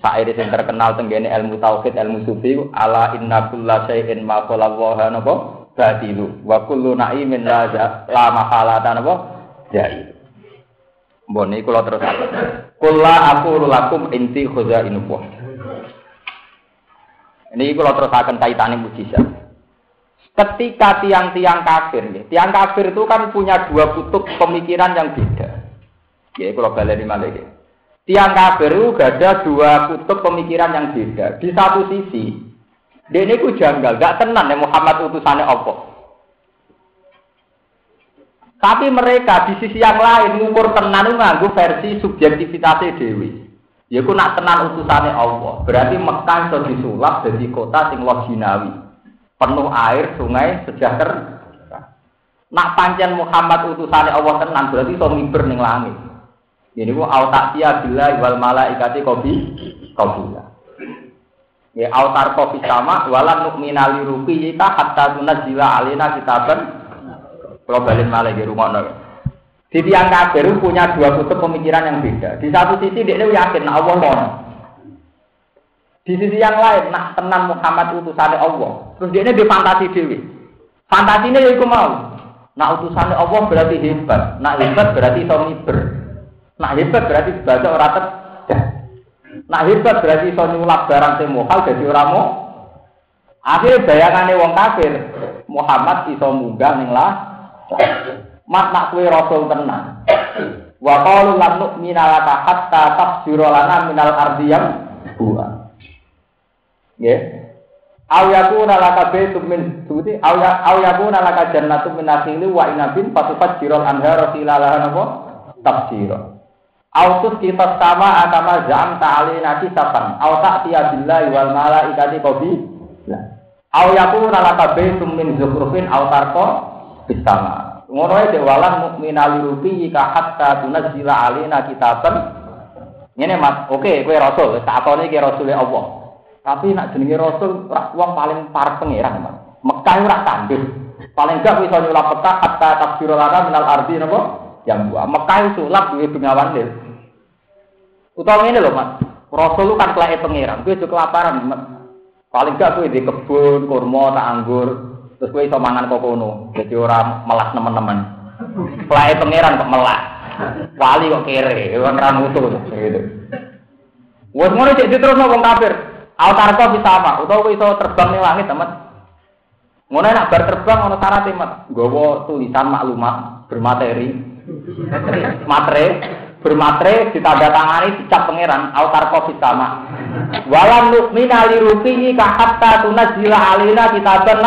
Sair yang terkenal tenggene ilmu tauhid, ilmu sufi, ala inna kulla syai'in ma qala wa napa batilu wa kullu na'imin la la mahalatan apa jahil Mbon iki kula terus Kula aku lakum inti khuzainullah. Ini kalau terus akan kaitannya mujizat. Ketika tiang-tiang kafir, ya, tiang kafir itu kan punya dua kutub pemikiran yang beda. Ya, kalau balik ya. Tiang kafir itu ada dua kutub pemikiran yang beda. Di satu sisi, dia ini janggal, gak tenan ya Muhammad utusannya Allah. Tapi mereka di sisi yang lain ngukur tenan itu nganggu versi subjektivitasnya dewi. Ya ku nak tenan utusane Allah. Berarti Mekah iso disulap jadi kota sing loginawi. Penuh air, sungai, sejahtera. Nak pancen Muhammad utusane Allah tenan berarti miber ning langit. Ini ku autatia bila wal malaikati kobi kobila. Ya autar kopi sama walam nu'mina li ruqiyika hatta tunazila alina kitaban. Kalau balik malah di rumah di tiang kafir punya dua kutub pemikiran yang beda. Di satu sisi dia yakin nah Allah mau. Di sisi yang lain, nak tenang Muhammad utusannya Allah. Terus dia ini di fantasi dewi. Fantasi ini ya mau. Nak utusannya Allah berarti hebat. Nak hebat berarti iso Nak hebat berarti baca orang terdah. Nak hebat berarti iso nyulap barang sing mohal jadi orang mau. Akhirnya bayangannya wong kafir. Muhammad iso munggah ning lah. mat nak kue rasul tenan. Wa qalu lan nu'mina laka hatta tafsira lana minal ardiyam buah. Nggih. Aw yakuna laka min sebuti aw ya aw yakuna laka jannatun min nakhili wa inabin fatufajjiral anhara khilalaha napa. Aw tus kita sama agama zam ta'alina kisaban aw ta'tiya billahi wal malaikati qabi. Aw yakuna laka baitum min zukhrufin aw tarqa bis sama. Ngono ae walan mukminal rubi ka hatta tunzila alina kitaban. Ngene Mas, oke kowe rasul, tak atone ki rasule Allah. Tapi nak jenenge rasul wong paling parek pangeran, Mas. Mekah ora tandus. Paling gak iso nyulap peta hatta takbir lana minal ardi napa? Yang buah. Mekah sulap duwe bengawan lil. Utawa ngene lho, Mas. Rasul lu kan kelake pangeran, kowe juga kelaparan. Paling gak kowe di kebun, kurma, tak anggur, Terus gue iso mangan kok kono. Jadi orang melas teman-teman. Pelai pangeran kok melak. Wali kok kere, orang ramutu gitu. Wes ngono cek terus wong kafir. Altar kok bisa apa? Utawa iso terbang ning langit, teman. Ngono nak bar terbang ono syarat teman. Gowo tulisan maklumat bermateri. Matre bermatre ditandatangani dicap pangeran. Altar kok sama. Walam nukmina li rufihi ka hatta tunazila alina kitaban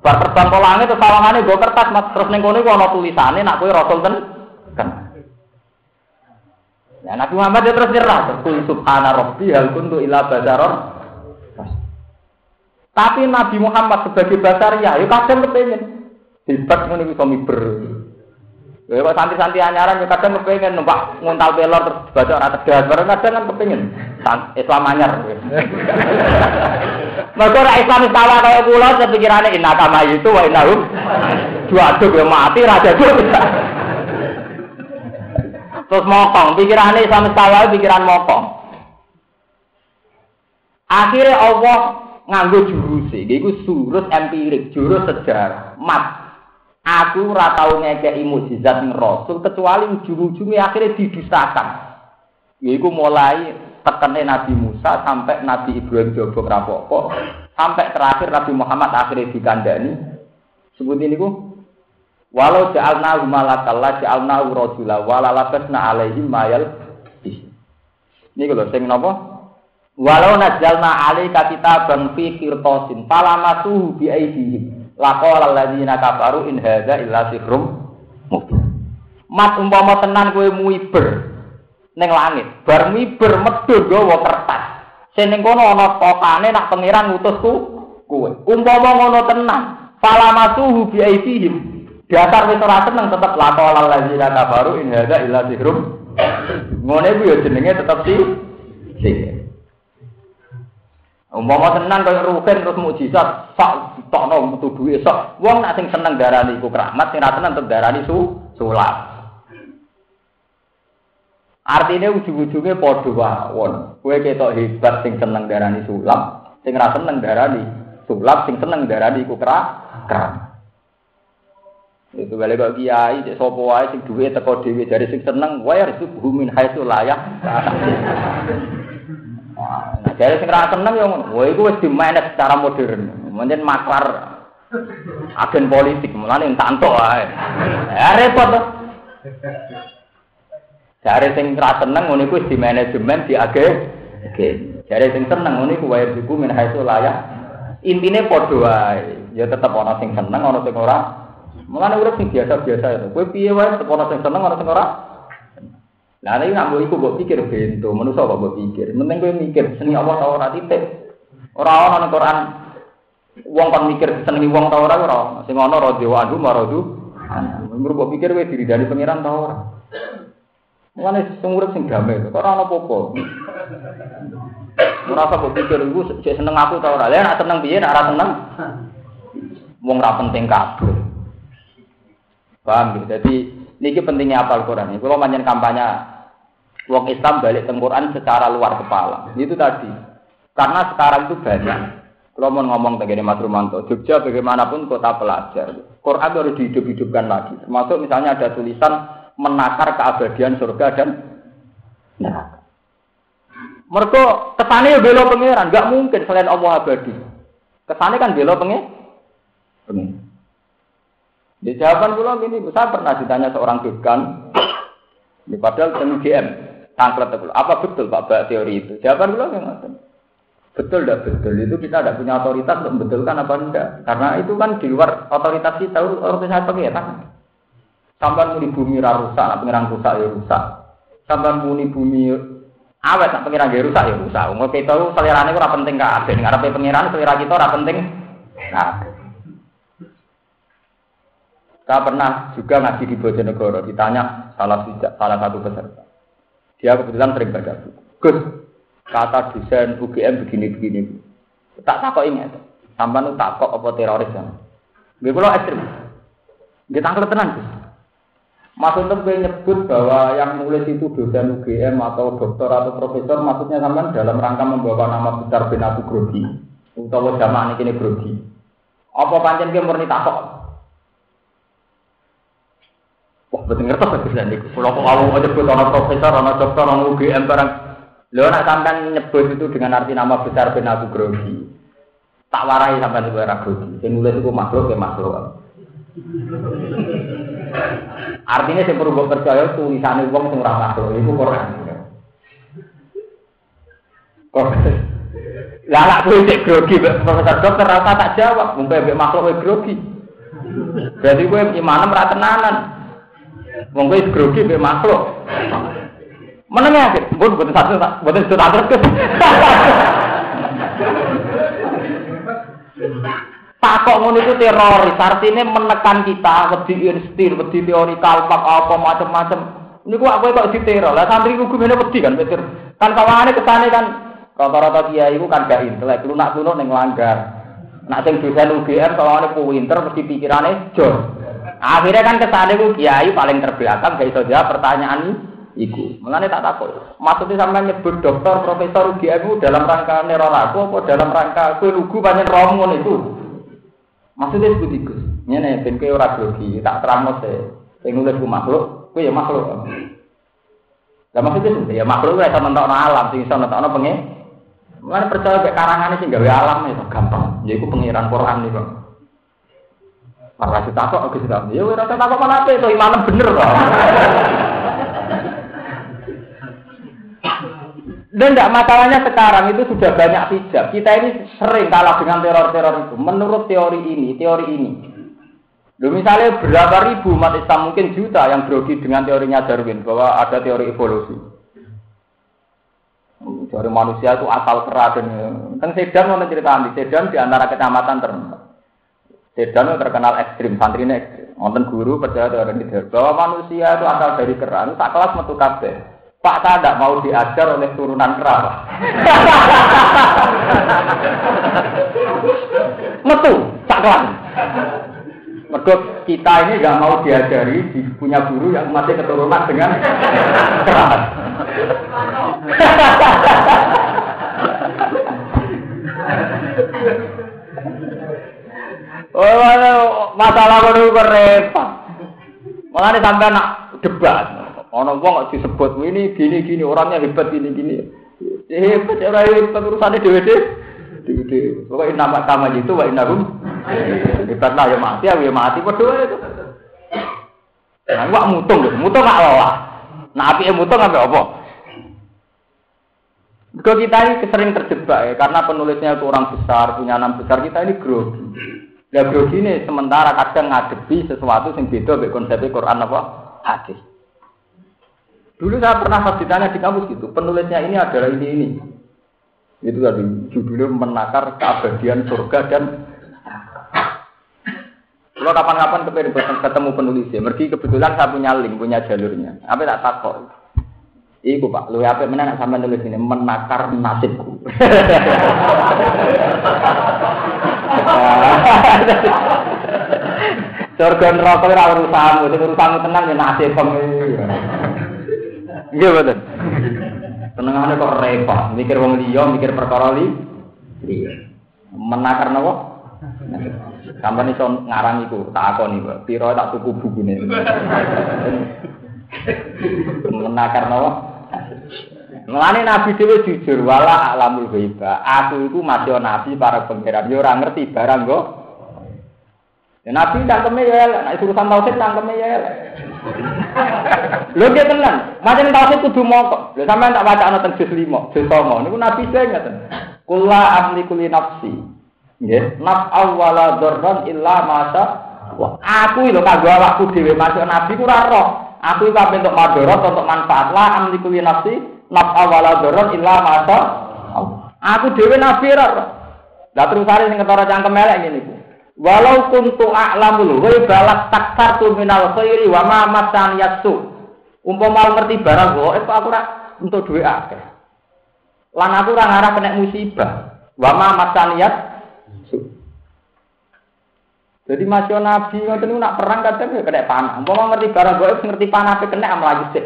Bar terbang ke langit terus sawangane gue kertas mas. Terus ning kono ana tulisane nak kowe rasul ten? Kan. Ya Nabi Muhammad dia terus nyerah. Terus subhana rabbi hal kuntu ila basaron. Tapi Nabi Muhammad sebagai basar ya, ya kadang kepengen. Hebat ngono iku miber. Ya kok santri-santri anyaran ya kadang kepengen numpak nguntal pelor terus baca ora tegas, bareng kadang kan kepengen Islam anyar. Mergo ora Islam salah kaya kula sepikirane inna kama itu wa innahum dua aduk ya mati raja dulu. Terus mokong, pikirannya Islam salah pikiran mokong. Akhirnya Allah nganggo jurus iku jurus empirik, jurus sejarah, mat. Aku ora tau ngekeki mukjizat ning Rasul kecuali ujung-ujungnya akhirnya didustakan. Yaiku mulai tekene Nabi Musa sampai Nabi Ibrahim jobok rapopo sampai terakhir Nabi Muhammad akhirnya dikandani. Sebut ini ku walau ja'alna malakalla ja'alna rajula wala labasna alaihim mayal ini kalau sing napa? Walau najalna alaika kitaban fi qirtasin falamasuhu bi aydihim laqala alladziina kafaru in hadza illa sihrum mubin mat umpama tenan kowe muiber ning langit. Bar miber medhun gawa kertas. Sing ning kono ana kokane nak pangeran ngutusku kowe. Umpama ngono tenan, fala masuhu bi aidihim. Dasar wis ora seneng tetep laqala lazina kafaru in hadza illa sihrum. Ngene ku ya jenenge tetep si sihir. Umpama tenan kaya ruhen terus mukjizat sak tokno metu duwe sok. Wong nak sing seneng darani iku keramat, sing ra seneng tetep darani su sulap. Artinya ujung-ujungnya podo wawon. Kue ketok hebat sing seneng darani sulap, sing ra seneng darani sulap, sing seneng darani iku kera keram. Itu balik kok kiai, cek sopo wae sing duwe teko dhewe dari sing seneng, wae harus bumin haitsu layak. Nah, dari sing ra seneng yo ngono. Wae iku wis dimanage secara modern. Mungkin maklar agen politik, mulane entanto wae. Ya repot to. Dari sing ra seneng ngono iku wis di manajemen di agen. Oke. Sing seneng ngono iku wae buku min haitsu layak. Intine padha wae. Ya tetep ana sing seneng, ana sing ora Mulane urip sing biasa-biasa itu. Kowe piye wae sekolah sing seneng ora sing ora. Lah nek nak mbok iku mbok pikir bento, manusa kok mbok pikir. Penting kowe mikir seni Allah ta ora titik. Ora ana nang Quran wong kon mikir senengi wong ta ora ora. Sing ana radhiwa anhu maradu. Mbok mbok pikir kowe diri dari pangeran ta ora. Mulane sing urip sing damai, kok ora ana apa-apa. Mbok pikir iku seneng aku ta ora. Lah seneng piye ora seneng. Wong ra penting kabeh. Paham gitu. Jadi ini pentingnya apa Al-Quran. Kalau manjen kampanye Wong Islam balik Quran secara luar kepala. Itu tadi. Karena sekarang itu banyak. Kalau mau ngomong begini Mas Rumanto, Jogja bagaimanapun kota pelajar. Quran harus dihidup-hidupkan lagi. Termasuk misalnya ada tulisan menakar keabadian surga dan neraka. Mereka kesannya belo pangeran, nggak mungkin selain Allah abadi. Kesannya kan belo pengen. Di jawaban pulau ini, saya pernah ditanya seorang dekan, ini padahal tentang UGM, tangklet itu. Apa betul Pak Mbak teori itu? Jawaban pulau yang Betul tidak betul itu kita tidak punya otoritas untuk membetulkan apa enggak. Karena itu kan di luar otoritas kita, otoritas pengiran. Sampai muni bumi rusak, nak pengiran rusak ya rusak. Sampai muni bumi awet, nak pengiran ya rusak ya rusak. Umur kita itu ini kurang penting kak. Ada ngarepe pengiran selera kita kurang penting. Nah, saya pernah juga ngaji di Bojonegoro, ditanya salah, salah satu peserta. Dia kebetulan sering baca buku. Gus, kata desain UGM begini-begini. Tak takut ini itu. Sampai nu takut apa teroris kan. Gue kalau ekstrim. Dia tangkap tenang Gus. Maksudnya gue nyebut bahwa yang nulis itu dosen UGM atau dokter atau profesor, maksudnya sampai dalam rangka membawa nama besar bin Abu Grogi. Utawa jamaah ini Grogi. Apa pancen gue murni takut? Wah, betul ngerti bisa nih? Kalau kalau nyebut orang profesor, orang dokter, orang UGM barang, lo nak sampai nyebut itu dengan arti nama besar ben aku grogi. Tak warai sampai itu era grogi. Yang nulis itu makhluk ya makhluk. Artinya saya perlu percaya tulisan uang sing ora makhluk itu Quran. Kok lah lah kowe cek grogi profesor dokter rasa tak jawab, mungkin makhluk grogi. Jadi gue imanem ra tenanan. Wong kowe grogi mbek makhluk. Meneng ya, mbon mboten satu, mboten satu terus. Takok ngono itu teroris, artinya menekan kita, wedi instir, wedi teori kalpak apa macam-macam. Ini kok aku kok diteror. Lah santri ku gumene wedi kan betul. Kan kawane kesane kan rata-rata kiai iku kan gak intelek, lunak-lunak ning langgar. Nak sing dosen UGM kawane pinter mesti pikirane jor. Akhirnya kan ke sana itu kiai paling terbelakang gak iso jawab pertanyaan iku. Mengenai tak takut. Maksudnya sampai nyebut dokter, profesor UGM itu dalam rangka neror aku apa dalam rangka kue lugu banyak rombongan itu. Maksudnya sebut iku. Ini nih, kue ora tak terang sih. Yang nulis makhluk, kue ya makhluk. Lah maksudnya sih, ya makhluk itu bisa mentok alam, sing bisa mentok pengen. Mengenai percaya kayak karangan sih gawe alam itu gampang. Jadi ya, aku pengiran Quran nih bang. Ora ditakok oke sudah. Ya ora takok mana apa itu imanem bener kok. Dan tidak masalahnya sekarang itu sudah banyak hijab. Kita ini sering kalah dengan teror-teror itu. Menurut teori ini, teori ini. Loh, misalnya berapa ribu umat Islam mungkin juta yang grogi dengan teorinya Darwin bahwa ada teori evolusi. Teori manusia itu asal kera dan kan Sedan mau cerita di Sedan di antara kecamatan terkenal. Sedan terkenal ekstrim, santri ini ekstrim. Nonton guru percaya teori ini bahwa manusia itu asal dari keran, tak kelas metu kabeh. Pak saya tidak mau diajar oleh turunan kera. metu, tak kelas. Mereka kita ini nggak mau diajari di, punya guru yang masih keturunan dengan keras. Oh, masalah kono kok repot. Malah sampai nak debat. Ono wong kok disebut ini gini gini orangnya hebat gini gini. Hebat ora hebat urusannya dhewe dhewe. Pokoknya nama sama itu wa innahum hebat lah ya mati ya mati padha itu. Nah, wak mutung mutung gak lolah. Nah, api mutung apa apa? Kalau kita ini sering terjebak ya, karena penulisnya itu orang besar, punya nama besar, kita ini grogi. Lah grogi ini sementara kadang ngadepi sesuatu yang beda dengan konsep Quran apa? Hadis. Dulu saya pernah pas ditanya di kampus gitu, penulisnya ini adalah ini ini. Itu tadi judulnya menakar keabadian surga dan kalau kapan-kapan ketemu penulisnya, pergi kebetulan saya punya link, punya jalurnya. Apa tak takut? Iku pak, lu apa mana nak sampai nulis ini menakar nasibku. Surga neraka ora urusanmu, sing urusanmu tenang ya nasib. Nggih betul. Tenangane kok repot, mikir wong liya, mikir perkara li. Iya. Menakar napa? Sampai iso ngarang iku, tak akoni, Pak. Piro tak tuku bukune. Menakar napa? Mulane Nabi dhewe jujur wala alamul ghaiba. Aku iku masih nabi para pangeran. Yo ora ngerti barang kok. Ya Nabi cangkeme ya elek, nek urusan tauhid cangkeme ya elek. Lho dia tenan, macam tauhid kudu moko. Lho sampean tak wacana teng juz 5, juz 9 niku Nabi saya ngaten. Kula amliku li nafsi. Nggih, naf awwala dzarran illa masa aku lho kanggo awakku dhewe masuk nabi ku ora roh. Aku iku ape untuk madharat untuk manfaat lah amliku li nafsi naf awwala dzarran illa masa Aku dhewe nabi ora roh. Lah terus hari sing ketara cangkem elek ngene iku. Walau kuntu a'lamul ghaiba laktartu minal khairi wa ma masan yasu. Umpama mau ngerti barang gaib aku ora untuk duwe akeh. Lan aku ora ngarah kena musibah. Wa ma masan. Jadi masih nabi ngoten nak perang kadang ya kena panah. Umpama ngerti barang gaib ngerti panah kena am lagi sik.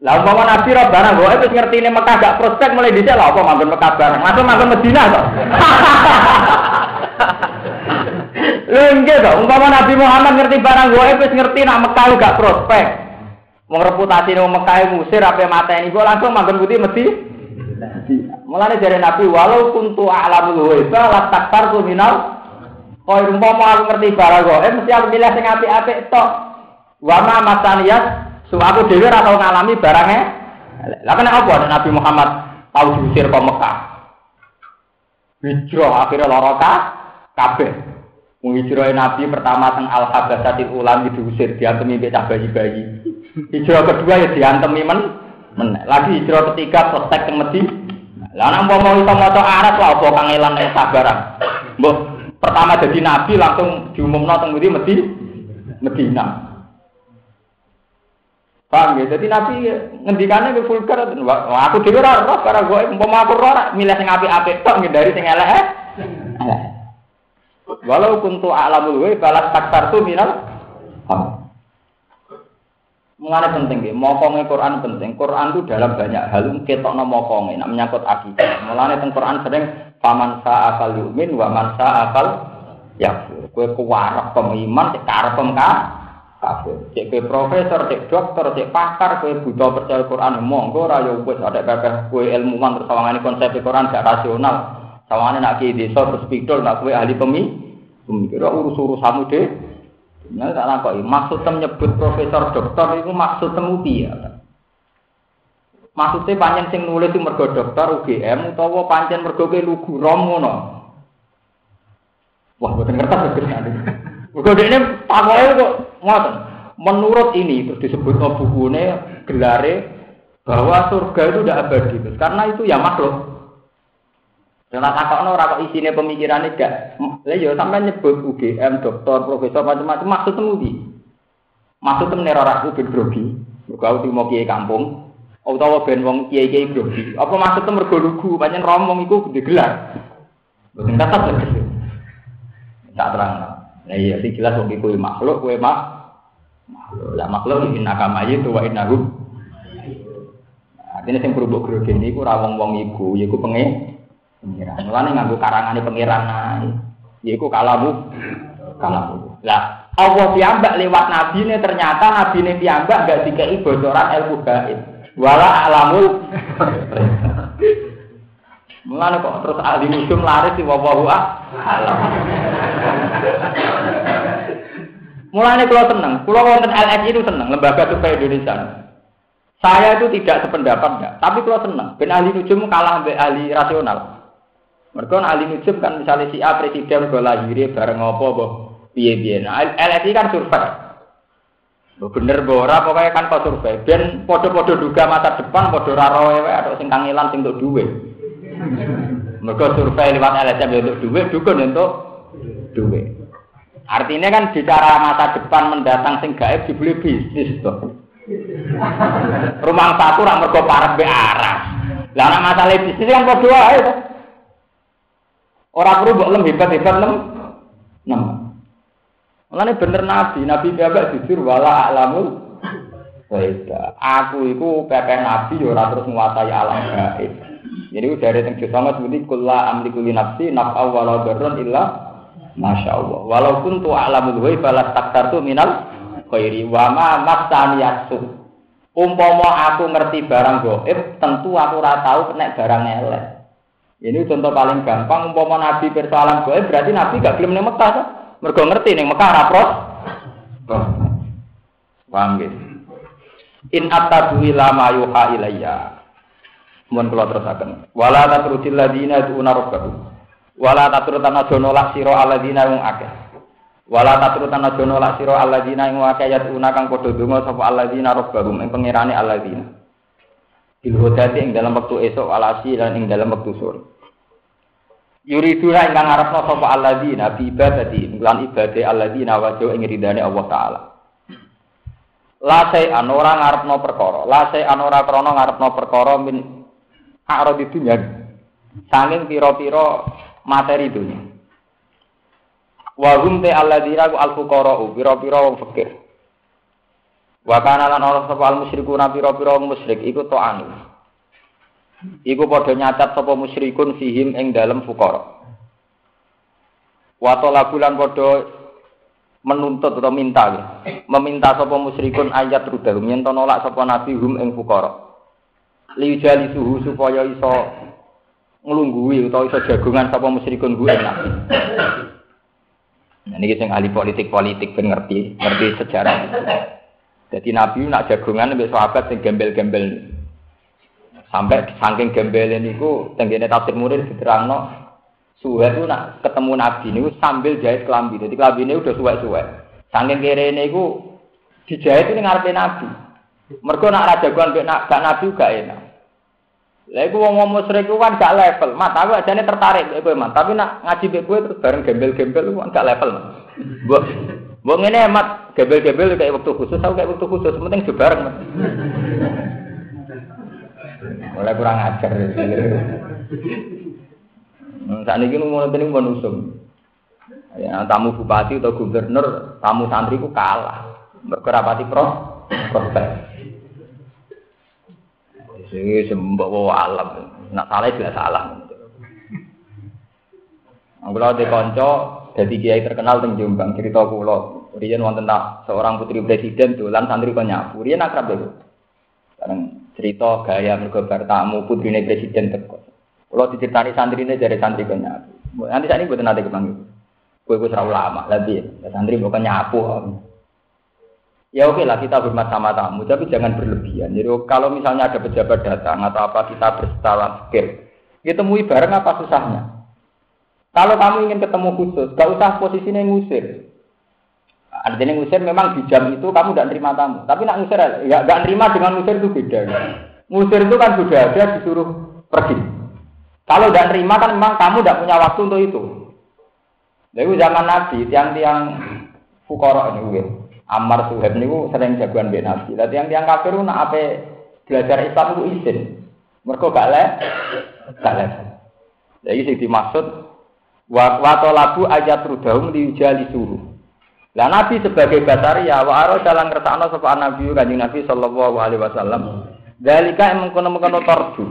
Lah umpama nabi ora barang kok wis ngerti ini Mekah gak prospek mulai dhisik lah apa manggon Mekah barang. Masuk manggon Madinah kok. Lha nggih to, umpama Nabi Muhammad ngerti barang kok wis ngerti nak Mekah gak prospek. Wong reputasi nang Mekah musir ape mateni kok langsung manggon putih mesti. Mulane dari Nabi walau kuntu a'lamul ghaiba la taktartu minal Kau umpama aku ngerti barang eh mesti aku milih sing apik-apik tok. Wa ma masaniyat So aku dewi ora ngalami barangnya. Lah kena apa Nabi Muhammad tahu diusir ke Mekah. Hijrah akhirnya loroka kabeh. Menghijrah Nabi pertama teng Al Habasatil Ulam diusir diantemi mbek bayi-bayi. Hijrah kedua ya diantemi men. Lagi hijrah ketiga protek teng Medi. Lah nek mau iso maca Arab lah apa kangelan nek sabaran. Mbah pertama jadi nabi langsung diumumno teng Medi Medi Medina. Paham ya? Jadi Nabi ngendikannya ke vulgar. Wah, aku dhewe ora roh karena gue umpama aku roh milih sing apik-apik tok ngindari sing elek. Eh? Walau kuntu a'lamul wa balas taksar tu minal Mengenai penting ya, mokonge Quran penting. Quran itu dalam banyak hal ketok no mokonge, nak menyangkut akidah. Mulane teng Quran sering paman sa'akal yumin wa man sa'akal ya. Kue kuwarap pemiman, cek karep kafir. Cek ke profesor, cek dokter, cek pakar, kue buta percaya Quran, monggo rayo wis ada kakek kue ilmuwan terus sawangane konsep Quran gak rasional. Sawangane nak ki desa terus pidol nak kue ahli pemi, pemikir urus-urusanmu deh. Nah, tak lakoki, maksud tem nyebut profesor dokter itu maksud temu piye? Maksudnya panjang sing nulis mergo dokter UGM utawa pancen mergo ke lugu rom ngono. Wah, boten ngerti Mergo ini takoke kok ngoten. Menurut ini terus disebut no bukunya gelare bahwa surga itu tidak abadi karena itu ya makhluk. Jangan takokno ora kok isine pemikirannya gak. Lah ya sampai nyebut UGM, dokter, profesor macam-macam maksud temu di. Maksud temu neror aku ben grogi. Mergo aku mau kiai kampung. Utawa ben wong kiai-kiai grogi. Apa maksud temu mergo lugu, pancen romong iku gede gelar. Boten kata lagi. Tak terang. Nah iya sih jelas wong iku makhluk, kowe mak makhluk. Lah makhluk inna kama itu wa innahu. Artinya sing berubah grogi ini ku rawong wong iku, iku pengen pengiran. Mulane nganggo karangane pengiran ae. Yaiku kalamu kalamu. Lah, Allah piyambak lewat nabi ini ternyata nabi ini piyambak gak dikei bocoran ilmu gaib. Wala alamul. Mulane kok terus ahli nujum laris di wawahu alam. Mulane kalau seneng, kalau wonten LSI itu seneng, lembaga survei Indonesia. Saya itu tidak sependapat enggak, tapi kalau seneng, ben ahli nujum kalah mbek ahli rasional. Mereka ahli nujum kan misalnya si A presiden gue lahirnya bareng apa boh piye piye. Nah LSI kan survei. Bener bora pokoknya kan kau survei. Ben podo-podo duga masa depan podo raro ya atau sing kangelan sing untuk duit. Mereka survei lewat LSM untuk duit, dukun untuk duit. Artinya kan bicara masa depan mendatang sing gaib dibeli bisnis tuh. Rumah satu rak mergo parek be arah. Lah ana masalah bisnis kan padha wae to. Ora perlu mbok lem hebat-hebat lem. Mulane bener nabi, nabi bapak jujur wala alamul Weda. Aku iku pepe nabi ya ora terus nguasai alam gaib. Jadi dari teng sama seperti kula amliku li nafsi naf'a wala darrun illa Masya Allah. Walaupun tu alamul ghaib balas taktar tu minal khairi wa ma masani yasu. Umpama aku ngerti barang gaib, tentu aku ora tahu kena barang elek. Ini contoh paling gampang umpama Nabi persoalan gaib berarti Nabi gak gelem ning Mekah to. Mergo ngerti ning Mekah ora pros. Paham In attabu ila ma yuha ilayya. Mun kula terusaken. Wala tatrudil ladina tu'una rabbahum. Wala tatrutan aja nolak sira alladzina wong akeh. Wala tatrutan aja nolak sira alladzina ing akeh yatuna kang padha donga sapa alladzina rabbahum ing pangerane alladzina. Bil hudati ing dalam waktu esok alasi dan ing dalam waktu sore. Yuriduna ingkang ngarepno sapa alladzina bi ibadati lan ibadah alladzina wajhu ing ridane Allah taala. La an ora ngarepno perkara, la an ora krana ngarepno perkara min aradi dunya. Sanging pira-pira materi dunia. Wa hum te alladzina ku al fuqara pira-pira wong fakir. Wa kana lan ana sapa al musyrikuna pira-pira wong musyrik iku ta'anu. Iku padha nyacat sapa musyrikun fihim ing dalem fuqara. Wa talabulan padha menuntut atau minta meminta sapa musyrikun ayat rudahum yen to nolak sapa nabi hum ing fuqara. Liujali suhu supaya iso nglungguhi utawa iso jagongan sapa musyrikun gue nabi. Nah, ini sing ahli politik-politik ben ngerti, ngerti sejarah. Jadi Nabi nak jagungan mbek sahabat sing gembel-gembel. Sampai saking gembel niku tenggene tafsir murid diterangno suwe itu nak ketemu Nabi niku sambil jahit kelambi. Jadi kelambi ini udah suwe-suwe. Saking kere niku dijahit ini ngarepe Nabi. Mergo nak raja jagoan mbek gak Nabi gak enak. Lah iku wong musyrik kan gak level. Mat aku ajane tertarik kowe, Mat. Tapi nak ngaji mek kowe terus bareng gembel-gembel kan gak level, Mat. Mbok mbok ngene Mat, gembel-gembel kayak waktu khusus, aku kayak waktu khusus, penting jo bareng, Mat. Mulai kurang ajar. Saat ini mau nanti mau nusum. Ya, tamu bupati atau gubernur, tamu santri ku kalah. Berkerapati pro, prospek. Sing sembah alam. Nak salah jelas salah. Kalau di konco, jadi kiai terkenal teng Jombang cerita kulo. Rian wonten tak seorang putri presiden dolan santri kok nyapu. Rian akrab deh. Sekarang cerita gaya mergo tamu putrine presiden teko. Kulo diceritani ini dari santri kok nyapu. Nanti saat ini buat nanti kepanggil. Kue kue serau lama, lebih. Santri bukan nyapu. Ya oke lah kita hormat sama tamu, tapi jangan berlebihan. Jadi kalau misalnya ada pejabat datang atau apa kita berstawa pikir, ya temui bareng apa susahnya. Kalau kamu ingin ketemu khusus, gak usah posisinya ngusir. Artinya ngusir memang di jam itu kamu tidak terima tamu. Tapi nak ngusir, ya gak terima dengan ngusir itu beda. Ngusir itu kan sudah ada disuruh pergi. Kalau tidak terima kan memang kamu tidak punya waktu untuk itu. Jadi zaman Nabi, tiang-tiang fukorok ini, Ammar Suhaib niku sering jagoan mbek Nabi. Lah yang tiang kafir nak ape belajar Islam itu izin. Mergo gak le gak le. Jadi sing dimaksud wa wa talabu ayat diujali suruh. Lah Nabi sebagai basaria wa aro dalam ngertakno sapa Nabi Kanjeng Nabi sallallahu alaihi wasallam. Dalika emang kono-kono torju.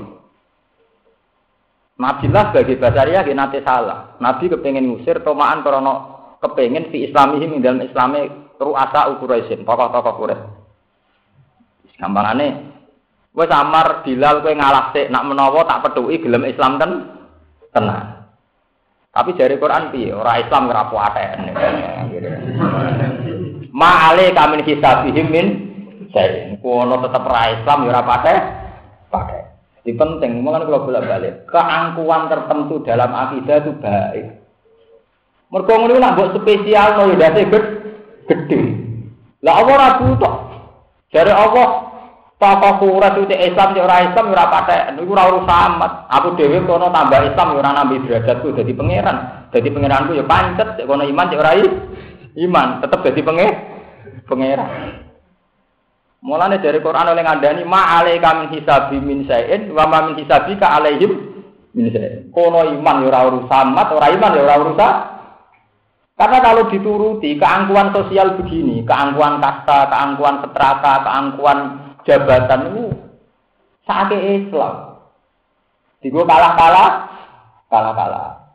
Nabi lah sebagai basaria dia nanti salah. Nabi kepengen ngusir tomaan krono kepengen fi islamihim dalam islami ru'asa Quraisyin, tokoh-tokoh Quraisy. Gampangane wis samar Bilal kowe ngalah sik nak menawa tak petuki gelem Islam ten tenang. Tapi dari Quran piye? Ora Islam ora kuaten. Ma ale kamin hisabihim min saya kono tetep ra Islam ya ora pakai pakai. Di penting, mungkin kalau bolak balik, keangkuhan tertentu dalam akidah itu baik. Mereka ngono nak buat spesial no ya gede. Lah Allah ora butuh. Dari Allah tokoh kuras itu Islam di orang Islam ora patek, niku ora urusan amat. Aku dhewe kono tambah Islam ora nambah derajatku dadi pangeran. Dadi pangeranku ya pancet, kono iman cek ora iman, tetep dadi pangeran. Mulane dari Quran oleh ngandani ma alaika min hisabi min sayin wa ma min hisabi ka alaihim min. Kono iman ya ora urusan mat, ora iman ya ora urusan. Karena kalau dituruti keangkuhan sosial begini, keangkuhan kasta, keangkuhan setrata, keangkuhan jabatan itu sakit Islam. Digo kalah-kalah, kalah-kalah.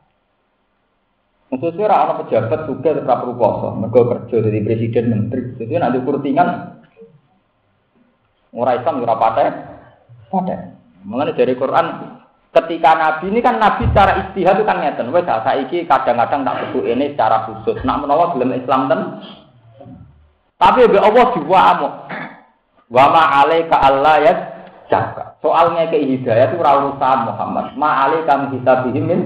Maksudnya orang pejabat juga tetap poso, mereka kerja dari presiden menteri. Jadi nanti kurtingan Ora Islam ora. Paten. Mengenai dari Quran ketika Nabi ini kan Nabi secara istihad itu kan ngeten. Wes saiki kadang-kadang tak sebut ini secara khusus. Nak menawa belum Islam ten. Tapi be Allah diwamu. Wa ma alaika Allah ya jaga. Soalnya ke hidayah itu urusan Muhammad. Ma alaika min hisabihim min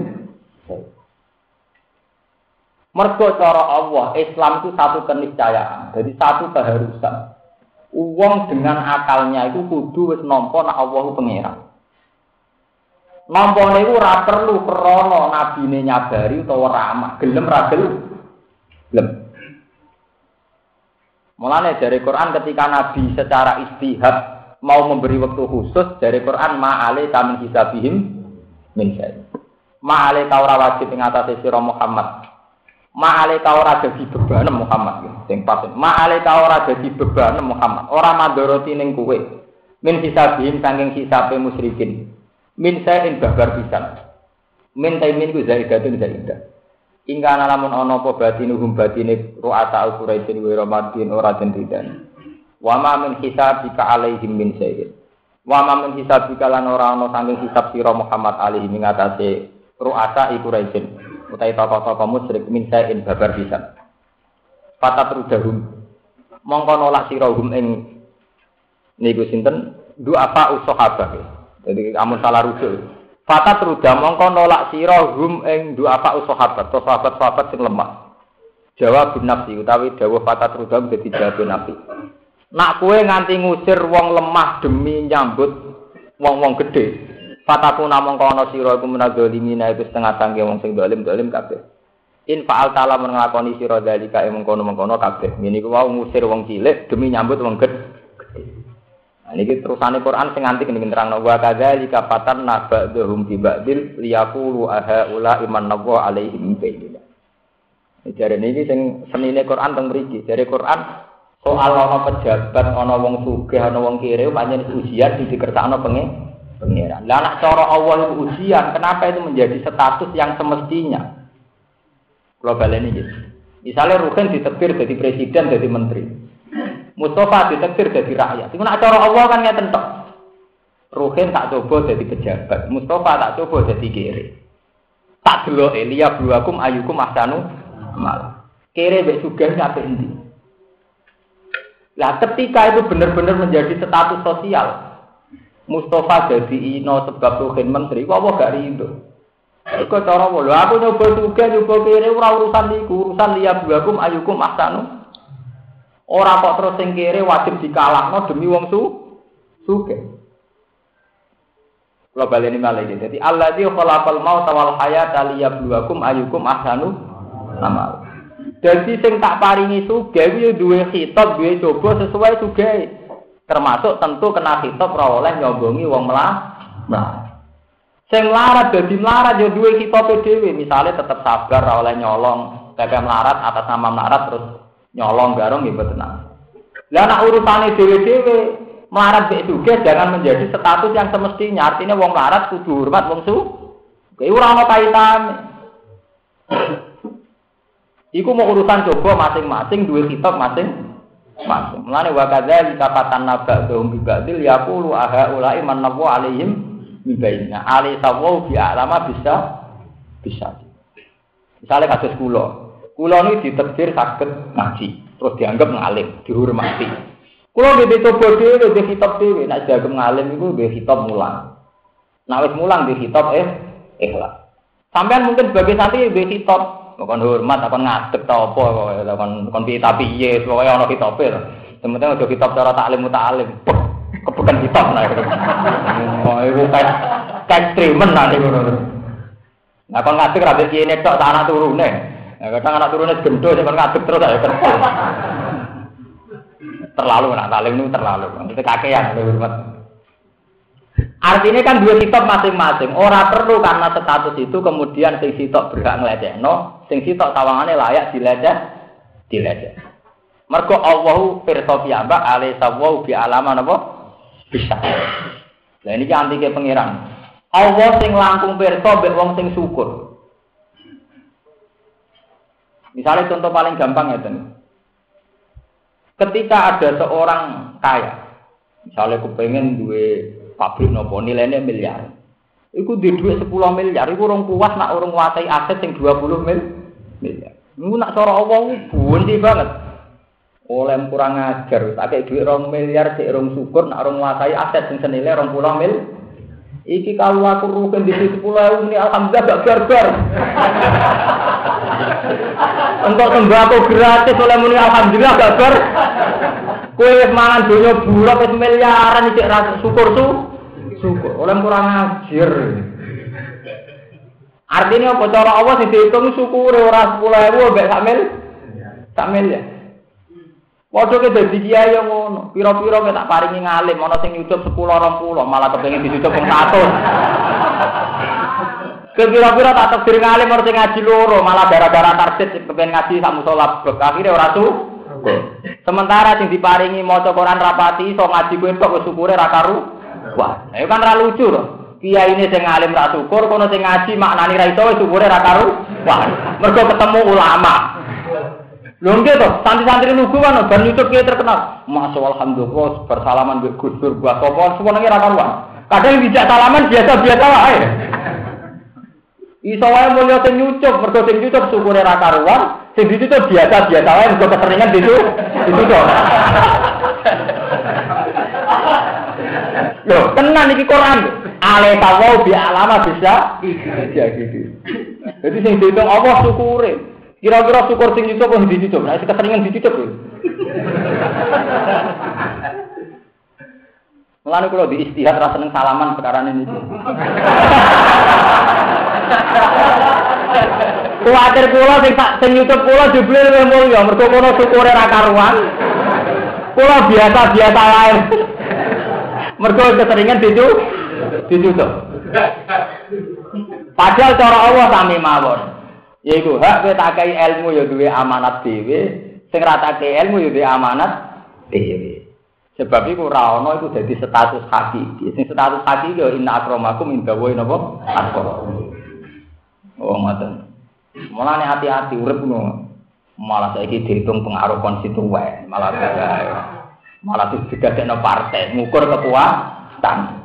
Mergo cara Allah, Islam itu satu keniscayaan. Jadi satu keharusan. Uang dengan akalnya itu kudu wis nampa nek Allah ku pangeran. Nampa niku ora perlu krana nabine nyabari utawa ramah, gelem ra gelem. Mulane dari Quran ketika Nabi secara istihad mau memberi waktu khusus dari Quran ma'ale kamin hisabihim min syai. Ma'ale kau wajib ing atase sira Muhammad Ma'ale ora dadi beban Muhammad sing pas. Ma'ale ora dadi beban Muhammad. Ora mandoroti ning kowe. Min hisabihim saking musyrikin. Min sain babar pisan. Min taimin ku zaidatun zaidah. Ingka lamun ana apa batinuhum batine ru'ata Quraisy wa Ramadan ora den ridani. Wa ma min hisabika alaihim min sayin. Wa ma min hisabika lan ora ana saking hisab sira Muhammad alaihi ing atase ru'ata Quraisy utai tokoh-tokoh musyrik min sayin babar bisa. Fatat rudahum. Mongko nolak sirahum ing niku sinten du apa usahabah. Jadi amun salah rujuk. Fatat rudah mongko nolak sirahum ing du apa usahabat, to sahabat-sahabat sing lemah. Jawab nafsi utawi dawuh fatat rudahum dadi jawab nafsi. Nak kue nganti ngusir wong lemah demi nyambut wong-wong gede, Fataku namung kono sira iku menadolimina iku setengah tangge wong sing dolim dolim kabeh. In fa'al ta'ala menglakoni sira dalika ing mengkono-mengkono kabeh. Ngene iku ngusir wong cilik demi nyambut wong gede. Nah, ini terusane Quran sing nganti kene nerangno wa kadzalika fatan nabadhum bi ba'dil liyaqulu aha ula iman nawa alaihim bayyina. Jadi ini sing senine Quran teng mriki. Dari Quran soal ana pejabat, ana wong sugih, ana wong kiri, pancen ujian dikersakno pengen pengiran. Lah nak cara Allah itu ujian, kenapa itu menjadi status yang semestinya? Global ini gitu. Misalnya Ruhin ditektir jadi presiden, jadi menteri. Mustafa ditektir jadi rakyat. Nak cara Allah kan nggak tentu. Ruhin tak coba jadi pejabat, Mustafa tak coba jadi kiri. Tak dulu Elia buakum ayukum ahsanu mal. Kiri bek suga nyampe ini. Lah ketika itu benar-benar menjadi status sosial, Mustafa jadi ino sebab Ruhin menteri, kok apa gak rindu? Iku cara lho aku nyoba juga nyoba kiri urusan niku, urusan liya buakum ayukum ahsanu. Ora kok terus sing kiri wajib dikalahno demi wong su suge. Kula baleni malih iki. Dadi alladzi khalaqal maut wal hayata liyabluwakum ayukum ahsanu amal. Dadi sing tak paringi suge kuwi duwe khitab, duwe coba sesuai suge. Termasuk tentu kena hitop ora oleh nyombongi wong melah. Nah. Sing melarat dadi melarat ya duwe hitope dhewe, misale tetep sabar ora oleh nyolong, kakek melarat atas nama melarat terus nyolong garong ya boten. Lah nek urusane dhewe-dhewe melarat mek juga jangan menjadi status yang semestinya. Artinya wong melarat kudu hormat wong su Kayak ora ana. Iku mau urusan coba masing-masing dua kitab masing masing. Mulane wa kadzalika fatanna ba'dhum bi ba'dil yaqulu aha ulai man nabu alaihim mibaina. Ali sawu bi alama bisa bisa. Misalnya kasus kula. Kula ini ditekdir sakit ngaji, terus dianggap ngalim, dihormati. Kula nggih coba dhewe, nggih kitab dhewe, nek dianggap ngalim iku nggih kitab mulang. Nek wis mulang nggih kitab eh ikhlas. Sampean mungkin sebagai santri nggih kitab. Kon hormat kon ngadeg ta apa kon kon piye tapi piye pokoke ana kitabe sementing aja kitab cara taklim mutalim kebukan kitab nah oh iku kayak kayak streamen nanti nah kon ngadeg ra piye nek tok anak turune nah kadang anak turune gendho sing kon ngadeg terus ayo kerja terlalu nak taklim itu terlalu itu kakean hormat Artinya kan dua kitab masing-masing. Orang perlu karena status itu kemudian sing sitok berhak no, sing sitok tawangannya layak dileceh, dileceh. Mergo Allahu pirsa piyambak alai sawu bi alaman apa? Bisa. Nah ini kan antike pangeran. Allah sing langkung pirsa mbek wong sing syukur. Misalnya contoh paling gampang ya Ketika ada seorang kaya, misalnya kepengen duwe pabrik nopo nilainya miliar. Iku di duit 10 miliar, iku orang puas nak orang nguasai aset yang 20 mil miliar. Iku nak cara Allah bundi banget. Oleh kurang ajar, tak kayak duit orang miliar, si orang syukur nak orang nguasai aset yang senilai orang pulau mil. Iki kalau aku rugen di situ pulau ini alhamdulillah gak barbar. Untuk sembako gratis oleh muni alhamdulillah gak bar. Kue mangan dunia bulak wis miliaran iki rasa syukur tuh. Syukur. Oleh kurang ajar. Artinya apa cara Allah sing dihitung syukur ora 10.000 mbek sak mil. Sak ya. Padha ke dadi kiai yang ngono. Pira-pira tak paringi ngalim ana sing nyucup 10 20 malah kepengin dicucup wong 100. Kira-kira tak takdir ngalim orang sing ngaji loro malah gara-gara target kepengen ngaji sak musola akhirnya ora tuh. Sementara sing diparingi maca Quran rapati iso ngaji kuwi tok wis syukure ra karu. Wah, itu kan ra lucu loh. Kiai ini sing alim ra syukur, kono sing ngaji maknani ra iso syukure ra karu. Wah, mergo ketemu ulama. Lho to, santri-santri lugu kan YouTube ki terkenal. Masya alhamdulillah bersalaman mbek Gus Dur buat sapa semuanya ra karuan. Kadang dijak salaman biasa-biasa wae. Iso wae mulya sing nyucup, mergo sing nyucup syukure ra karuan, Sing ditutup biasa-biasa wae mergo keseringan itu ditutup. Loh, tenan iki Quran. Ale tawau bi alama bisa ya gitu. Jadi sing dihitung Allah syukure. Kira-kira syukur sing ditutup apa ditutup? Nah, keseringan ditutup. Mulane kula di istihad ra seneng salaman sekarang ini. Kuwatir kula sing tak sing YouTube kula jebule luwih mulya mergo kono syukure ra karuan. Kula biasa-biasa lain. Mergo keseringan dicu dicucuk. Padahal cara Allah sami mawon. Yaiku hak kowe tak ilmu ya duwe amanat dhewe, sing ra tak ilmu ya duwe amanat dhewe. Sebab itu rawono itu jadi status hakiki. Sing status hakiki ya inna akramakum indawa napa? Akramakum. Oh, ngoten. Mulane hati-hati urip ngono. Malah saiki dihitung pengaruh konstituen, malah malah digadekno partai, ngukur kekuatan.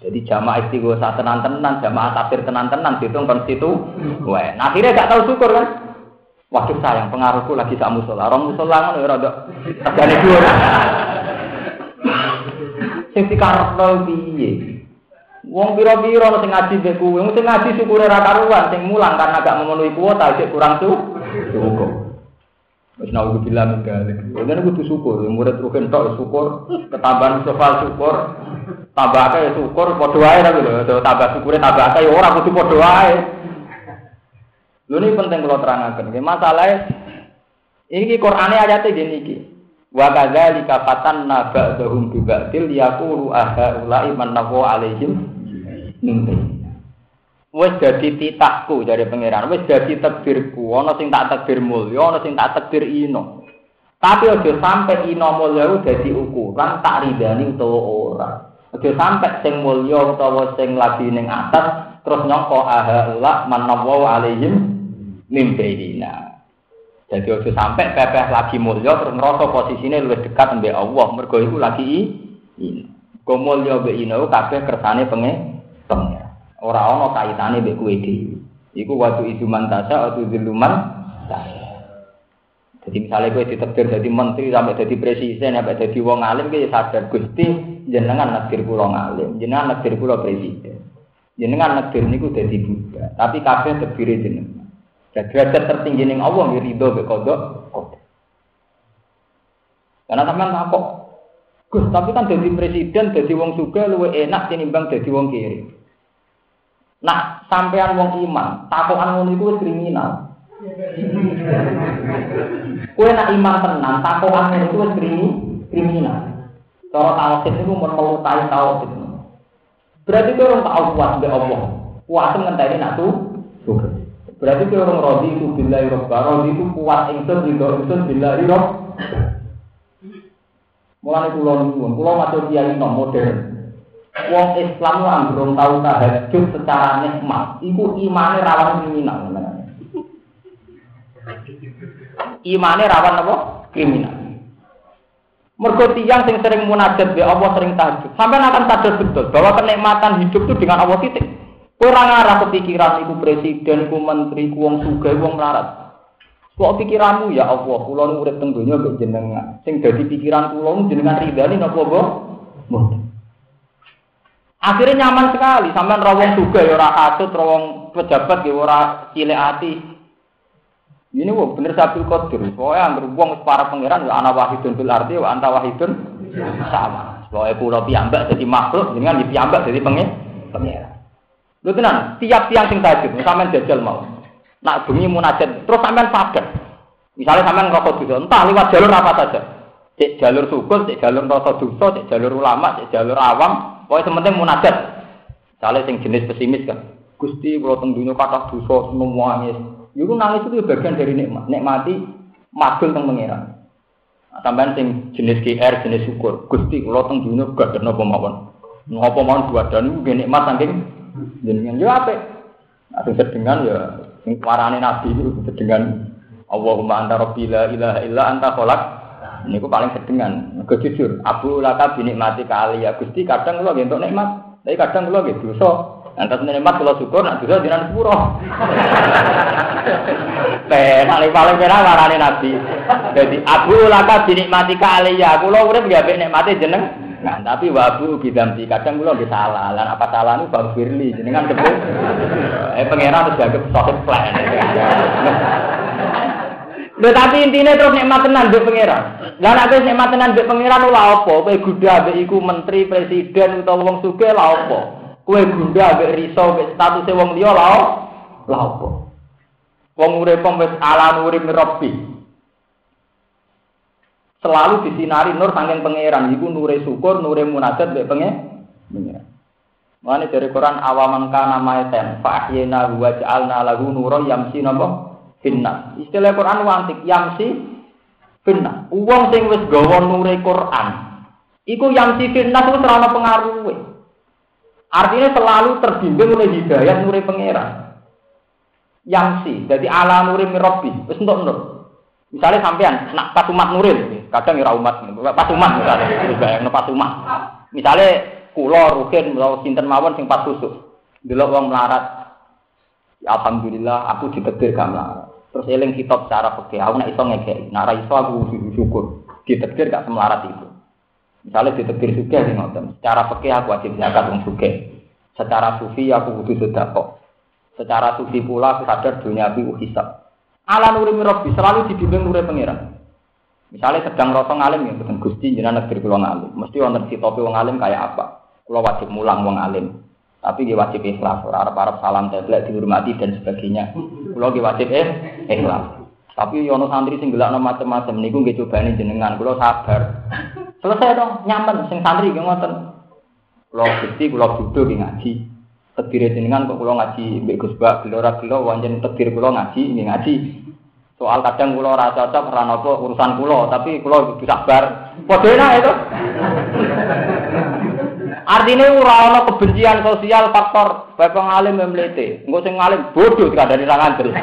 Jadi jamaah istighosa tenan-tenan, jamaah tafsir tenan-tenan dihitung konstituen. Nah, akhirnya gak tahu syukur kan? Waduh sayang pengaruhku lagi sak musola. Orang musola ngono ya rada regane dhuwur. Sing dikarepno piye? Wong pira-pira sing ngaji mbek wong sing ngaji syukure ra karuan, sing mulang karena gak memenuhi kuota sik kurang su. Syukur. Wis nawu bilang galik. Ngene kudu syukur, murid rugen tok syukur, ketambahan sofal syukur, tambah akeh syukur padha wae ta lho, tambah syukure tambah akeh ya ora kudu padha wae. Lho ini penting kalau terangkan. Masalahnya ini Qur'ane ayatnya gini iki. Wa kadzalika fatanna ba'dahum bi ba'dil yaqulu aha ulai man alaihim mimpi. Wes dadi titahku dari pangeran, wes dadi takdirku, ana sing tak takdir mulya, ana sing tak takdir ino. Tapi aja sampai ino mulya dadi ukuran tak ridani utawa ora. Aja sampai sing mulya utawa sing lagi ning atas terus nyongko ahala manawu alaihim mimbaidina. Jadi ojo sampai pepeh lagi mulya terus ngerasa posisinya lebih dekat mbek Allah. Mergo iku lagi ini. Kok mulya mbek ino kabeh kersane penge pengen. Ora ana kaitane mbek kowe dhewe. Iku waktu itu mantasa atau ziluman Jadi misalnya gue ditekdir jadi menteri sampai jadi presiden sampai jadi wong alim gue sadar gusti jenengan negeri pulau ngalim, jenengan negeri pulau presiden, jenengan negeri niku jadi buddha. Tapi kabeh terdiri jenengan. Dan derajat tertinggi ning Allah ya ridho be kodok. Karena sampean takok, Gus, tapi kan jadi presiden, jadi wong suga luwe enak tinimbang jadi wong kiri. Nah, sampean wong iman, takokan ngono iku kriminal. Kue nak iman tenan, takokan itu wis kriminal. Cara tauhid itu mun melukai tauhid. Berarti kowe orang tahu kuat mbek Allah. Kuat ngenteni nak tuh. Berarti kowe orang rodi itu billahi robba, rodi itu kuat ingsun ridho ingsun billahi rob. Mulane kula nuwun, kula matur kiai nom modern. Wong Islam lan belum tahu tahajud secara nikmat, iku imane rawan kriminal. Imane rawan apa? Kriminal. Mergo tiyang sing sering munajat be Allah sering tahajud. Sampai akan sadar betul bahwa kenikmatan hidup itu dengan Allah titik. Kurang arah kepikiran iku presiden, iku menteri, iku wong sugih, wong melarat. Kok pikiranmu ya Allah, kula nu urip teng donya mbek jenengan. Sing dadi pikiran kula jenengan ridani napa mbok? Akhirnya nyaman sekali, sampean ra wong sugih ya ora kasut, ra pejabat ya ora cilik ati. Ini wong bener sabil kodir. Pokoknya anggar wong para pangeran ya ana wahidun fil arti wa anta wahidun sama. Pokoknya pulau piambak jadi makhluk dengan di piambak jadi pengen pangeran. Lu tenan, tiap tiang sing tajud, sampean jajal mau. Nak bengi munajat, terus sampean sadar. Misalnya sampean ngerokok dosa, entah lewat jalur apa saja. Cek jalur syukur, cek jalur rasa dosa, cek jalur ulama, cek jalur awam, pokoknya sementing munajat. Misalnya sing jenis pesimis kan. Gusti kalau teng dunia kata dosa semua Iku nangis itu bagian dari nikmat. Nikmati magul teng pangeran. Nah, tambahan sing jenis GR, jenis syukur. Gusti kula teng dunya gak ada napa mawon. Napa mawon dan iku nikmat saking jenengan yo apik. Nah, sing sedengan ya sing parane nabi itu sedengan Allahumma anta rabbi la ilaha illa anta khalaq. Niku paling sedengan. Kejujur, Abu laka binikmati kali ya Gusti kadang kula nggih nikmat, tapi kadang kula nggih dosa. Antas nikmat kalau syukur, nak dosa jiran sepuro. Teh, paling paling merah warane nabi. Jadi abu laka dinikmati kaliya, kulo urip ya mek nikmati jeneng. Nah, tapi wabu bidamti kadang kulo nggih salah. Lan apa salah bang Firly jenengan sebut. Eh pangeran terus dianggap sohib plan. Lho tapi intinya terus nikmat tenan mbek pangeran. Lah nek wis nikmat tenan mbek pangeran lha apa? Kowe gudah mbek iku menteri, presiden utawa wong sugih lha apa? Kue gunda ambek risau ambek statusnya wong liya lha lha apa? Wong urip wis ala urip rabbi. Selalu disinari nur saking pangeran iku nure syukur, nure munajat mbek pengen. Mane dari Quran awaman kana maeten fa ahyina wa ja'alna lahu nura yamsi napa finna. Istilah Quran wantik yamsi finna. Wong sing wis gawa nure Quran iku yamsi finna ku ora pengaruhe. Artinya selalu terbimbing oleh hidayah nuri pangeran. Yang sih, jadi ala nuri mirobi, terus untuk nur. Misalnya sampean nak pasumat nuril, kadang ya umat, pasumat misalnya, yang pasumat. Misalnya kulo rukin atau sinten mawon sing pas susuk, dulu uang melarat. Ya, Alhamdulillah aku ditetir gak melarat. Terus eling kitab secara fikih, aku nak iso ngekei, nak iso aku syukur, ditetir gak semelarat itu. Misalnya di tegir suge di ngoten. Secara fikih aku wajib zakat wong suge. Secara sufi aku butuh sedekah. Secara sufi pula aku sadar dunia bi hisab. Ala nuri mirobi selalu dibimbing nuri pangeran. Misalnya sedang rasa ngalim ya, betul gusti jenengan negeri pulau ngalim. Mesti wonten si topi wong alim kayak apa? Pulau wajib mulang wong alim. Tapi dia wajib ikhlas, orang Arab salam teblek dihormati dan sebagainya. Pulau dia wajib eh ikhlas. Tapi yono santri sing gelakno macam-macam niku nggih cobane jenengan, kula sabar. Selesai dong, nyaman sing santri nggih ngoten. Kula Gusti kula duduk nggih ngaji. Tedire jenengan kok kula ngaji mbek Gus Bak, gelo wonten tedir kula ngaji nggih ngaji. Soal kadang kula ora cocok ora napa urusan kula, tapi kula kudu sabar. Padha enak itu. Artinya ora ana kebencian sosial faktor bapak ngalim memlete. Engko sing ngalim bodoh dari ra ngandel.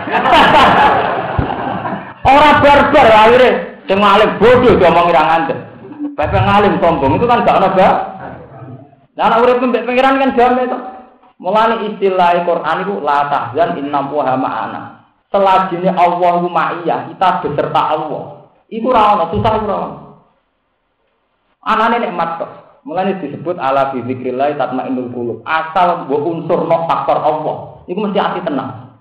Ora barbar akhirnya sing ngalim bodoh diomongi ra ngandel. Bapak ngalim sombong itu kan gak ana ba. Lah nek urip mbek pangeran kan damai to. Mulane istilah Quran itu la tahzan inna wa ma'ana. Selajine Allahu ma'iyah, kita beserta Allah. Iku ora ana susah ora ana. Anane nikmat kok. Mulane disebut ala bi zikrillah tatmainnul qulub. Asal mbok unsurno faktor Allah, iku mesti ati tenang.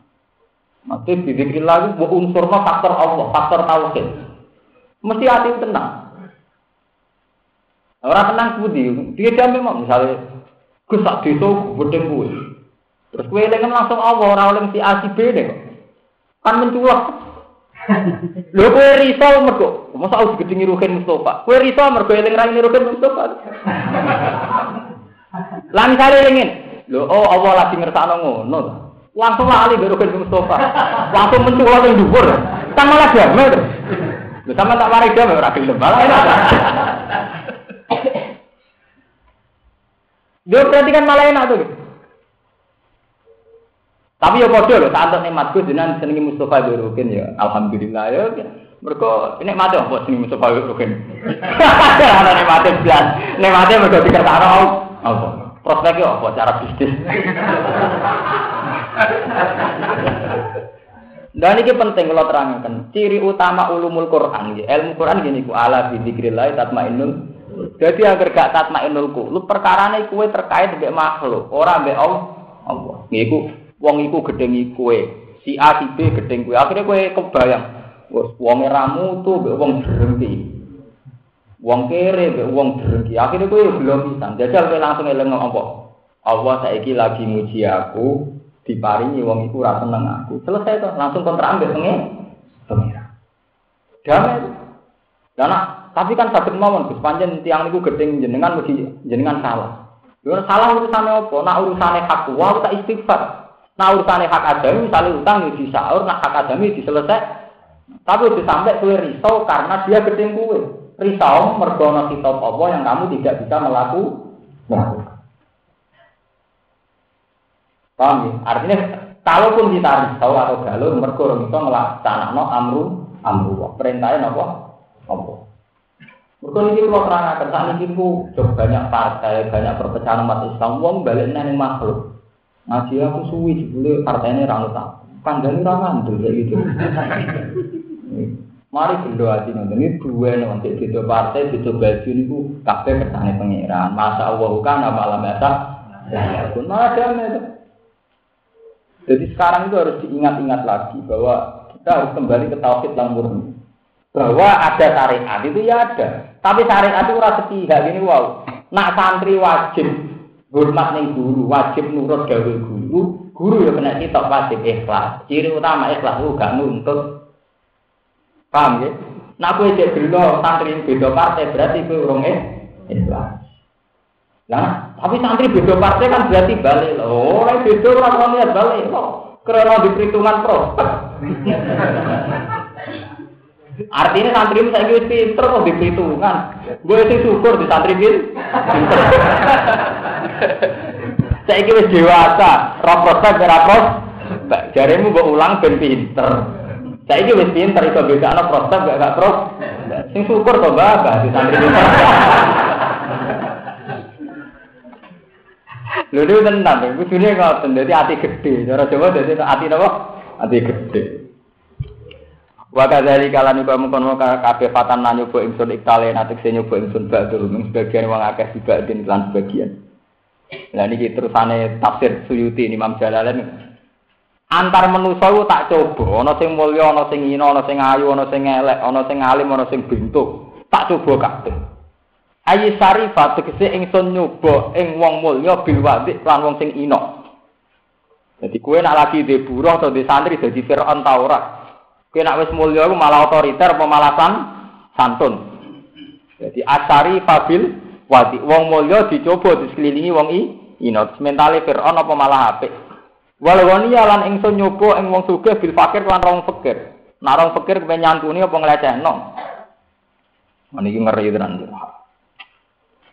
Mati bi zikrillah mbok unsurno faktor Allah, faktor tauhid. Mesti ati tenang. Ora tenang budi, dia jam memang misalnya Gus sak desa gedeng kuwe. Terus kuwe eling langsung Allah ora oleh si A si deh. Kan menculak. Lho kowe riso mergo masa aku digedingi Ruhin Mustofa. Kowe riso mergo eling ra Ruhin Mustofa. Lan kali elingin. Lho oh Allah lagi ngersakno ngono. Langsung lali mbek Ruhin Mustofa. Langsung menculak ning dhuwur. Kan malah damai to. Lho sama tak mari damai ora gelem. Dia berarti kan malah enak tuh. Tapi ya padha lho, tak antuk nikmatku jenengan senengi Mustofa Rukin ya. Alhamdulillah ya. Mergo ini mati apa senengi Mustofa Rukin. Ana nikmate blas. Nikmate mergo dikersakno apa? Prospeknya apa cara bisnis. Dan ini penting kalau terangkan. Ciri utama ulumul Quran, ilmu Quran gini ku ala bidzikrillah tatmainnul. Jadi agar gak tatmainnul ku, lu perkarane kue terkait dengan makhluk, orang be Allah. Ngiku wong iku gedhengi kowe. Si A si B gedeng kowe. Akhirnya kowe kebayang, wes wong ramu tuh mbek wong berhenti. Wong kere mbek wong berhenti. Akhirnya kowe belum pisan. Jajal kowe langsung eling apa? Allah saiki lagi muji aku, diparingi wong iku ora seneng aku. Selesai tuh, langsung kontrak ambek pengen. Pengira. Damai. Dan tapi kan sakit mawon Gus panjen tiang niku gedeng jenengan mesti jenengan salah. Yo salah urusane apa? Nak urusane hak wa tak istighfar. Nah urusannya hak adami, misalnya utang ya disaur, nah hak adami diselesai. Tapi udah sampai kue risau karena dia gedeng kue. Risau mergono kitab Allah yang kamu tidak bisa melakukan. Paham ya? Artinya kalaupun kita risau atau galau, mergo itu no amru amru. Perintahnya apa? Apa? Mergo ini kalau terangkan saat ini banyak partai, banyak perpecahan umat Islam, uang balik neng makhluk. Ngaji aku suwi jebule partainya ra tak. Kandhane ra ngandel kayak gitu. Mari bendo ati nonton ini dua nanti itu partai itu baju niku kabeh kersane pangeran. Masa Allah kan apa alam biasa. Ya pun itu. Jadi sekarang itu harus diingat-ingat lagi bahwa kita harus kembali ke tauhid yang murni. Bahwa ada syariat itu ya ada. Tapi syariat itu rasa sepihak gini wow. Nak santri wajib hormat ning guru, wajib nurut gawe guru. Guru ya kena sitok wajib ikhlas. Ciri utama ikhlas lu gak nuntut. Paham ya? Nah kowe cek gelo santri beda partai berarti kowe urung ikhlas. Nah, tapi santri beda partai kan berarti balik loh. Ora beda ora ono niat balik loh. Karena di perhitungan prospek. Artinya santri saya wis pinter kok diperhitungan. Gue sih syukur di santri pinter. Saya kira dewasa, ora prospek. Jaremu mbok ulang ben pinter. Saya kira wis pinter iso bedakno prospek gak gak pros. Sing syukur to Mbak, di santri pinter. Lho niku tenan, iku sune ngoten, dadi ati gedhe. Cara Jawa dadi ati napa? Ati gedhe. Wa kadzali kala niku mengkon kabeh fatan nyoba ingsun iktale sing nyoba ingsun badul mung sebagian wong akeh dibanding lan sebagian. Lah niki terusane tafsir Suyuti Imam Jalalain antar manusa ku tak coba ana sing mulya ana sing ina ana sing ayu ana sing elek ana sing alim ana sing bentuk tak coba kabeh ayi sarifat tegese ingsun nyoba ing wong mulya bil lan wong sing ina Jadi kue nak lagi di buruh atau di santri jadi Fir'aun ta? Nek wis mulya iku malah otoriter malah santun. Jadi asari fabil wadi wong mulya dicoba disekelilingi wong i ino mentale Firaun apa malah apik. Walawani lan ingsun nyoba ing wong sugih bil fakir lan rong fakir. Nek rong fakir kepen nyantuni apa nglecehno. Niki ngeri tenan.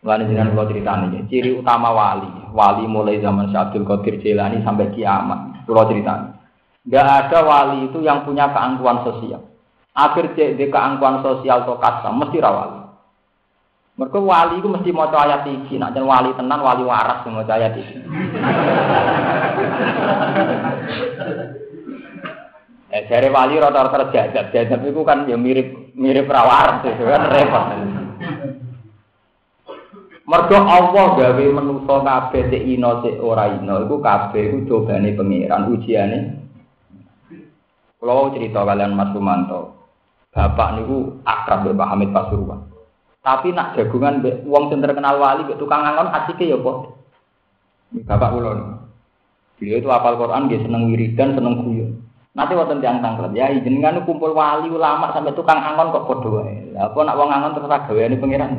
Mulane jenengan kula critani ciri utama wali. Wali mulai zaman Syekh Abdul Qadir Jailani sampai kiamat. Kula critani. Enggak ada wali itu yang punya keangkuhan sosial. Akhir cek di keangkuhan sosial atau kasa mesti rawali. Mereka wali itu mesti mau ayat iki, nak jadi wali tenan wali waras mau ayat iki. eh, dari wali rata-rata jajab, itu kan ya mirip mirip rawaras itu kan repot. Mergo Allah gawe manusa kabeh sik ino sik ora ino iku kabeh iku pangeran ujiane. Kalau cerita kalian Mas Rumanto, bapak niku akrab mbek Pak Hamid Pasuruan. Tapi nak jagungan mbek wong sing terkenal wali mbek tukang angon asike ya kok. Bapak kula. Beliau itu hafal Quran, dia seneng wiridan, seneng guyon. Nanti waktu tiang tangklet, ya jenengan kumpul wali ulama sampai tukang angon kok. Lah apa nak wong angon terus gaweane pangeran.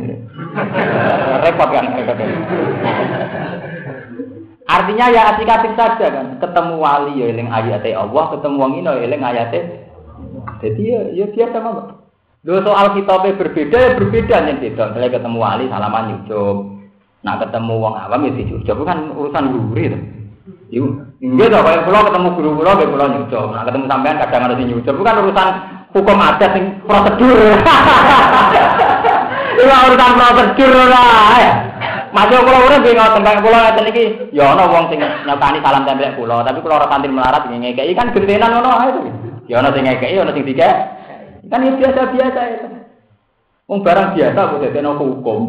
Repot kan Artinya ya asik-asik saja kan. Ketemu wali ya eling ayate Allah, ketemu wong ino ya eling ayate. Jadi ya ya biasa mah. Lho soal kitabnya berbeda ya berbeda nih beda. Misalnya ketemu wali salaman nyucup. Nah ketemu wong awam ya dicucup kan urusan gurih tuh. Iku nggih to kaya kula ketemu guru kula nggih kula. Nah ketemu sampean kadang harus nyucup bukan urusan hukum adat sing prosedur. Itu urusan prosedur lah. Masuk kula urip nggih ngoten kaya kula ngeten iki ya ana wong sing nyokani salam tempel kula, tapi kula ora kantin melarat ngekeki kan gentenan ngono ae to. Ya ana sing ngekeki ana sing dikek. Kan ya biasa-biasa itu. Wong barang biasa kok dadi hukum.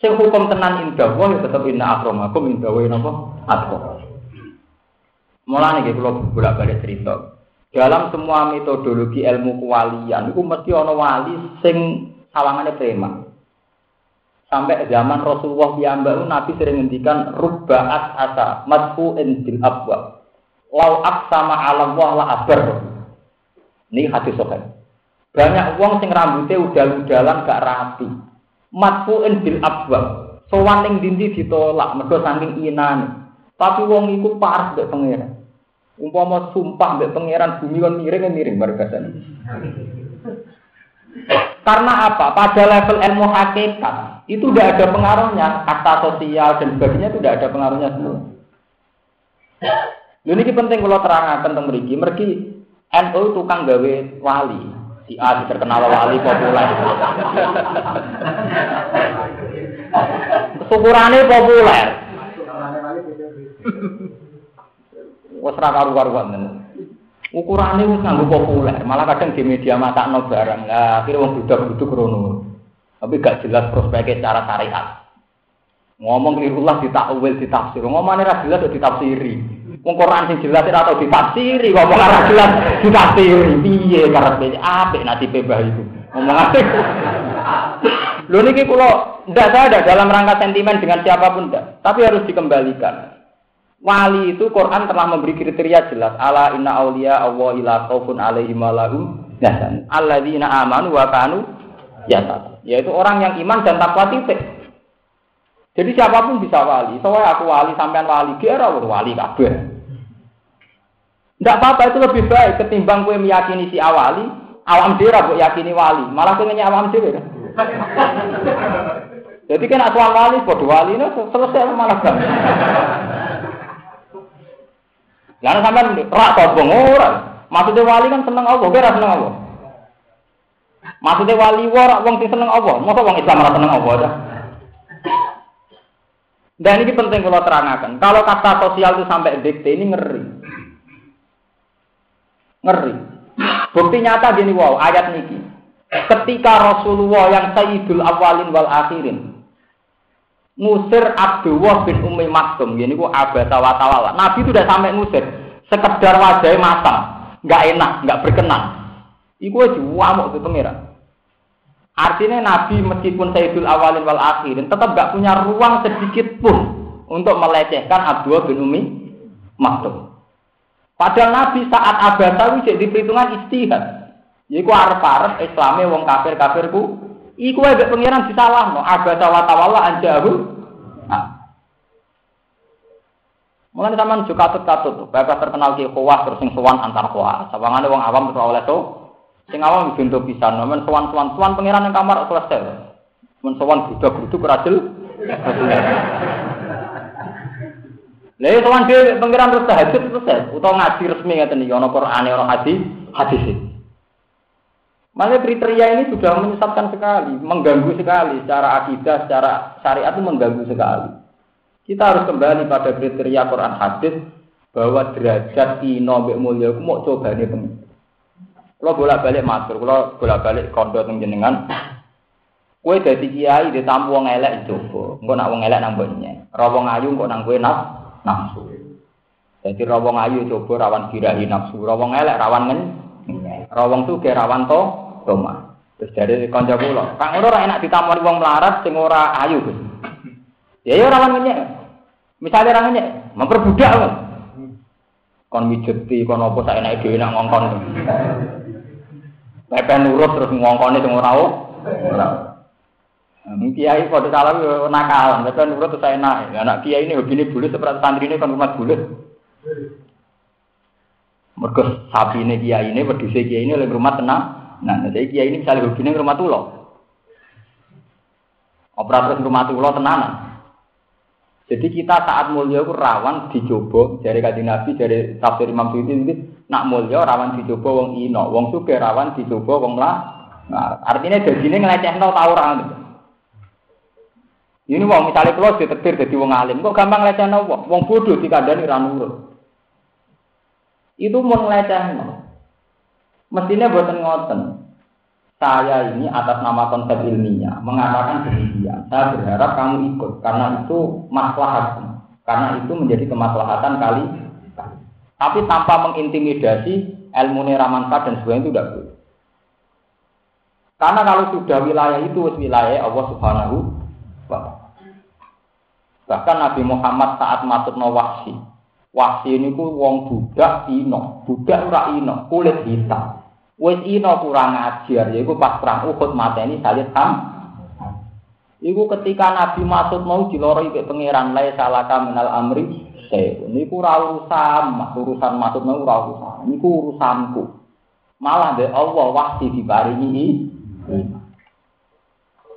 Sing hukum tenan indah wa ya tetep inna akramakum indah wa napa atqa. Mulane nggih kula bolak-balik cerita. Dalam semua metodologi ilmu kewalian itu mesti ana wali sing sawangane preman. Sampai zaman Rasulullah piyambak Nabi sering ngendikan rubbaat asa madfu'in bil abwa. Lau sama alam Allah la abar. Ini hadis sahih. Banyak uang sing rambutnya udal-udalan gak rapi matfu'in bil abwab. Sowan dindi ditolak mergo saking inane. Tapi wong iku parah mbek pangeran. Umpama sumpah mbek pangeran bumi kon miring miring bareng Karena apa? Pada level ilmu hakikat itu tidak ada pengaruhnya, kata sosial dan sebagainya itu tidak ada pengaruhnya semua. Ini penting kalau terangkan tentang mereka. Mereka NU tukang gawe wali, si A terkenal wali populer. Syukurane populer. Wes ra karu-karuan Ukurane wis nganggo populer, malah kadang di media matakno barang. Lah akhire wong budak-buduk rono. Tapi gak jelas prospeknya secara syariat. Ngomong kelirullah ditakwil, ditafsir. Ngomongane ra jelas ditafsiri. Wong Quran sing jelas ora tau ditafsiri, ngomong ora jelas ditafsiri. Piye karepe apik nasibe mbah itu. Ngomongane. Lho niki kula ndak ada dalam rangka sentimen dengan siapa pun ndak, tapi harus dikembalikan. Wali itu Quran telah memberi kriteria jelas. Ala inna auliya Allah ila khaufun alaihim walahum yahzan. Alladzina amanu wa kanu yattaqun. Yaitu orang yang iman dan takwa titik. Jadi siapa pun bisa wali. Soalnya aku wali sampean wali, kira wali kabeh. Tidak apa-apa itu lebih baik ketimbang kue meyakini si awali, awam dira buat yakini wali, malah kue awam dira. Kan? Jadi kan asal wali, bodoh wali ini selesai malah kan. Lalu sampai rak sobong orang. Maksudnya wali kan seneng Allah, kira seneng Allah. Maksudnya wali warak wong sing seneng Allah, masa wong Islam ora seneng Allah dah. Dan ini penting kalau terangkan. Kalau kata sosial itu sampai dikte ini ngeri. Ngeri. Bukti nyata gini wow, ayat niki. Ketika Rasulullah yang Sayyidul Awalin wal Akhirin ngusir Abdullah bin Umi Maktum, gini ku abasa watawala. Nabi itu udah sampai ngusir, sekedar wajahnya matang, nggak enak, nggak berkenan. Iku aja wamuk itu pengira. Artinya Nabi meskipun Sayyidul Awalin wal Akhirin tetap nggak punya ruang sedikit pun untuk melecehkan Abdullah bin Umi Maktum. Padahal Nabi saat abasa wis di perhitungan istihad. Iku arep-arep Islame wong kafir-kafirku iku wae mek pangeran disalahno. Abasa wa tawalla anjahu. Nah. Mulane sampean juga katut-katut, bapak terkenal ki kuah terus sing sowan antar kuah. Sawangane wong awam terus oleh. Sing awam bintu pisan, men sowan-sowan sowan pangeran ning kamar selesai. Men sowan budak kudu kerajel. Lha ya sowan pangeran terus tahajud terus ya, utawa ngaji resmi ngeten iki ana Qur'ane ana hadis hadis. Makanya kriteria ini sudah menyesatkan sekali, mengganggu sekali secara akidah, secara syariat itu mengganggu sekali. Kita harus kembali pada kriteria Quran hadis bahwa derajat ino mbek mulya coba nih. Kalau bolak-balik matur, kalau bolak-balik kondo teng jenengan, kue dadi kiai ditamu wong elek coba. Engko nak wong elek nang mboknya. Ra wong ayu engko nang kowe naf nafsu. Jadi ra wong ayu coba rawan birahi nafsu, ra wong elek rawan ngen. Ra wong tuge rawan to toma. Terus dari kanca kula, Kang ngono enak ditamoni wong melarat sing ora ayu, Gus. Ya ya rawan ngenyek. Misalnya ra ngenyek, memperbudak kok. Kon mijeti kon apa sak enake nak ngongkon. Pepe nurut terus ngongkone sing ora ora. Nah, kiai pada salam yo nakal, pepe nurut terus enak. Anak kiai ini hobine bulut seperti santri ini kan rumah bulut. Mergo sapi ini kiai ini, wedhuse kiai ini oleh rumah tenang. Nah, jadi kiai ini misalnya hobinya rumah tulo. Operator rumah tulo tenanan. Jadi kita saat mulia itu rawan dicoba dari kaji nabi dari tafsir Imam itu nak mulia rawan dicoba wong ino, wong suke rawan dicoba wong lah. Nah, artinya dari ini ngelecehno tau orang. Ini wong misalnya kalau ditetir jadi wong alim, kok gampang ngelecehno wong, wong bodoh dikandani ra nurut. Itu mau ngelecehno. Mestinya buatan ngoten. Saya ini atas nama konsep ilmiah mengatakan demikian. Saya berharap kamu ikut karena itu maslahat. Karena itu menjadi kemaslahatan kali. Tapi tanpa mengintimidasi ilmu ramanfaat dan sebagainya itu tidak boleh. Karena kalau sudah wilayah itu wilayah Allah Subhanahu wa Bahkan Nabi Muhammad saat masuk no wahsi. Ini ku wong budak ino, budak ora ino, kulit hitam. Wes ino kurang ajar, yaiku pas perang Uhud mateni Salih Ham. Iku ketika Nabi masuk mau diloroi ke pangeran lai salaka minal amri saya. Niku ora urusan, urusan mau ora urusan. Niku urusanku. Malah deh Allah wahsi diparingi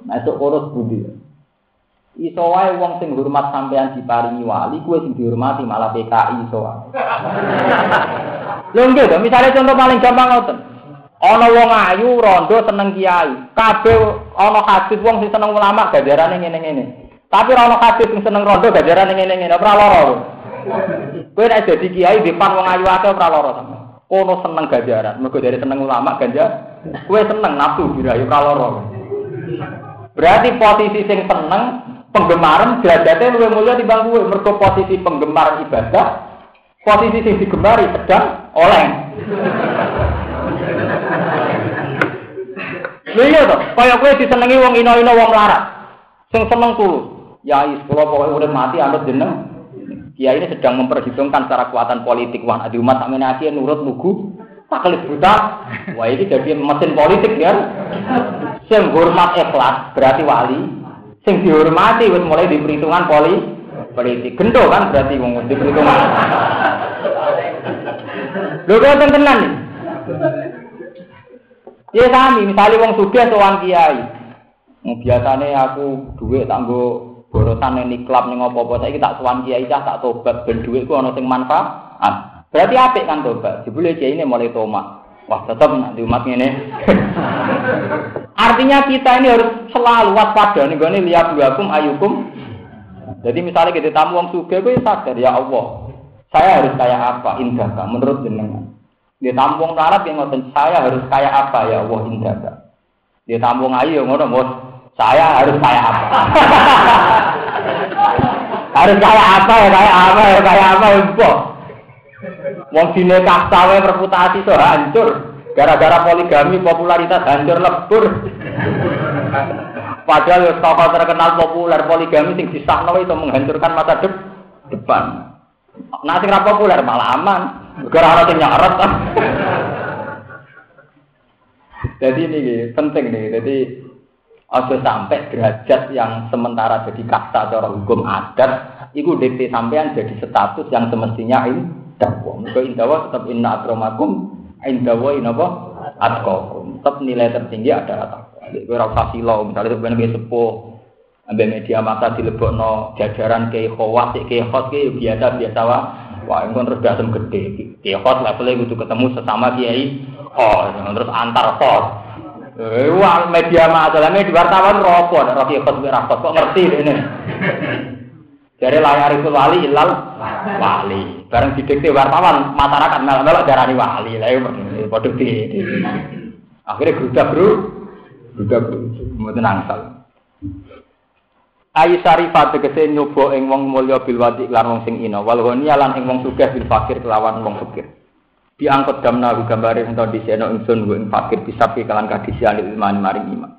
Masuk urus budi. Iso wae wong sing hormat sampean diparingi wali, kuwe sing dihormati malah PKI iso wae. Lho nggih, misalnya contoh paling gampang ngoten. Ana wong ayu rondo seneng kiai. Kabeh ana hadis wong sing seneng ulama ganjarane ngene-ngene. Tapi ora ana hadis sing seneng rondo ganjarane ngene-ngene. Ora lara. Kowe nek dadi kiai depan wong ayu akeh ora lara sama. Kono seneng ganjaran. Mergo dari seneng ulama ganjar. Kowe seneng nafsu birayu ora lara. Berarti posisi sing seneng penggemaran derajatnya luwih mulya timbang kowe. Mergo posisi penggemar ibadah posisi sing digemari sedang oleh. Lha iya to, kaya kowe disenengi wong ino-ino wong larat. Sing seneng tulus. Yai, kula pokoke urip mati anut jeneng. Kiai ini sedang memperhitungkan secara kekuatan politik wah di umat sakmene akeh nurut lugu tak kelis buta. Wah ini jadi mesin politik ya. Sing hormat ikhlas berarti wali. Sing dihormati wis mulai di perhitungan poli politik. Gendo kan berarti wong di perhitungan. Lho kok tenan nih. Ya sami, misalnya wong sugih sowan kiai. Biasane aku duit tanggo borosan ning klub ning apa-apa saiki tak sowan kiai cah tak tobat ben dhuwitku ana sing manfaat. Berarti apik kan tobat. Jebule kiai ini mulai tomat. Wah, tetap nanti umat ini. Artinya kita ini harus selalu waspada nih gue lihat akum ayukum. Jadi misalnya kita tamu wong sugih gue sadar ya Allah. Saya harus kayak apa indah menurut jenengan. Dia tampung larat yang ngoten saya harus kayak apa ya Allah indah Dia tampung ayu ngono bos. Saya harus kayak apa? harus kayak apa ya kayak apa ya kayak apa ya. Wong dine kastawe reputasi so hancur. Gara-gara poligami popularitas hancur lebur. Padahal tokoh terkenal populer poligami sing disahno itu menghancurkan masa depan. Nah sing populer malah aman. Gara ana sing nyaret. Jadi ini penting nih. Jadi ada sampai derajat yang sementara jadi kasta cara hukum adat, itu DP sampean jadi status yang semestinya ini dakwa. Mereka indawa tetap inna akramakum, indawa inapa atqakum. Tetap nilai tertinggi adalah takwa. Ora usah silo, misale sampeyan sepuh ambil media massa dilebokno jajaran ke khawas ke khot ke biasa-biasa wae. Wah, engko terus dasem gede. Kiai khot levelnya kudu ketemu sesama kiai oh terus antar khot. Eh, wah media massa media wartawan ropo, kiai khot ora kok ngerti ini. Jadi layar itu wali ilal wali. Bareng didikte wartawan masyarakat melok-melok darani wali. Lah iya padha di. Akhirnya grudak bro. Grudak bro. Mboten angsal. Ayi sarifat tegese nyoba ing wong mulya bil wadi lan wong sing ina wal ghaniya lan ing wong sugih bil fakir kelawan wong fakir. Diangkut damna gambare ento diseno ingsun ing fakir bisa kalan kadisian ilmani maring iman.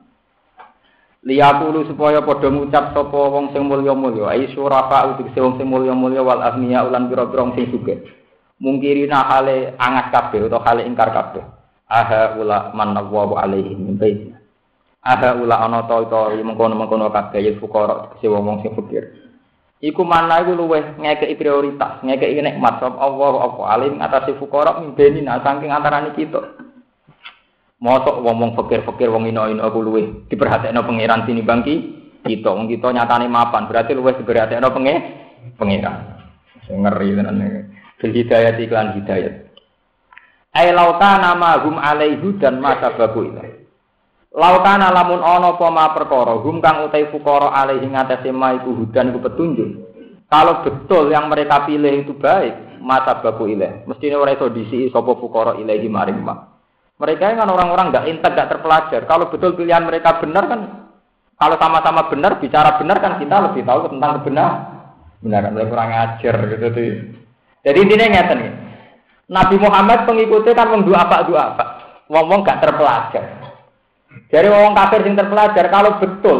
Liyakulu supaya padha ngucap sapa wong sing mulya-mulya ai surafa utik wong sing mulya-mulya wal agniya ulan pira-pira sing sugih. Mungkirina hale angat kabeh utawa hale ingkar kabeh. Aha ula manawwa alaihi min baiti. Ada ula ana ta utawa mengkono-mengkono kabeh ya fukara kese wong sing fakir. Iku mana iku luweh ngekeki prioritas, ngekeki nikmat sapa Allah apa alim atase fukara mimbeni nah saking antarane kita. Mosok wong fakir-fakir wong ino-ino aku luweh diperhatekno pangeran sini bangki kita wong kita nyatane mapan berarti luweh diperhatekno penge pangeran. Ngeri tenan Bil hidayat iklan hidayat. Ai nama hum alaihi dan masa babu. Lautana lamun ana apa ma perkara hum kang utai fukara alaihi ngatasi ma iku hudan iku petunjuk. Kalau betul yang mereka pilih itu baik, mata baku ilaih. Mestinya orang itu disi sapa fukara ilaihi maring ma. Mereka kan orang-orang nggak intek, nggak terpelajar. Kalau betul pilihan mereka benar kan, kalau sama-sama benar, bicara benar kan kita lebih tahu tentang kebenar. Benar, kan kurang ajar gitu tuh. Jadi intinya ngeten nih. Nabi Muhammad pengikutnya kan wong dua apa dua apa. Wong-wong gak terpelajar. Dari orang kafir yang terpelajar, kalau betul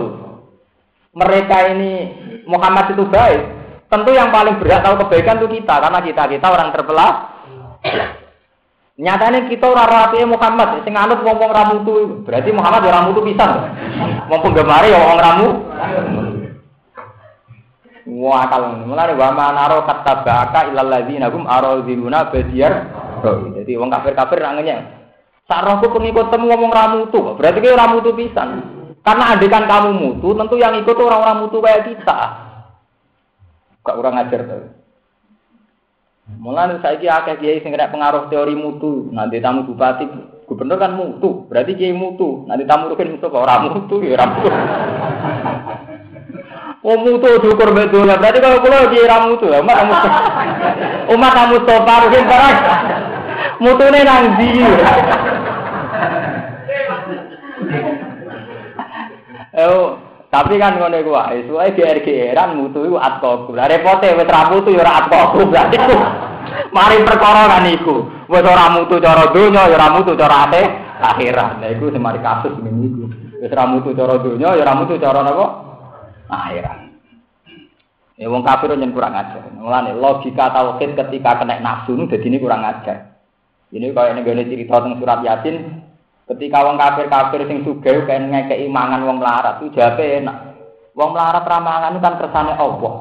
mereka ini Muhammad itu baik, tentu yang paling berat tahu kebaikan itu kita, karena kita kita orang terpelajar. Nyatanya kita orang rapi Muhammad, sing anut wong wong ramu itu, berarti Muhammad orang ramu itu bisa, wong penggemar ya wong ramu. Wah kalau mulai wa manaro kata baka ilal ladzina hum aradiluna badiyar. Jadi wong kafir-kafir nangenya Sarohku pengikut temu ngomong ramutu, berarti kayak ramutu pisan. Karena adekan kamu mutu, tentu yang ikut orang-orang mutu kayak kita. Gak kurang ajar tuh. Mulai saya kira akeh kiai sing pengaruh teori mutu. Nanti tamu bupati, gubernur kan mutu. Berarti kiai mutu. Nanti tamu rukin mutu kok orang mutu ya mutu. Oh mutu diukur betul. Berarti kalau pulau kiai orang mutu, umat kamu umat kamu topa rukin barang. Mutune nang ndi? Oh, tapi kan ngono iku wae. Suwe GR-GRan mutu iku atkoku. Lah repote wis ra mutu ya ora atkoku berarti. Mari perkara kan iku. Wis ora mutu cara donya ya ora mutu cara ate akhirat. Lah iku sing mari kasus ngene iku. Wis ra mutu cara donya ya ora mutu cara napa? Akhirat. Ya wong kafir nyen kurang ajar. Mulane logika tauhid ketika kena nafsu dadi ini kurang ajar. Ini kalau ini cerita tentang surat Yasin, ketika wong kafir-kafir sing sugih kan ngekeki mangan wong melarat, itu jawab enak. Wong melarat ramangan itu kan kersane Allah.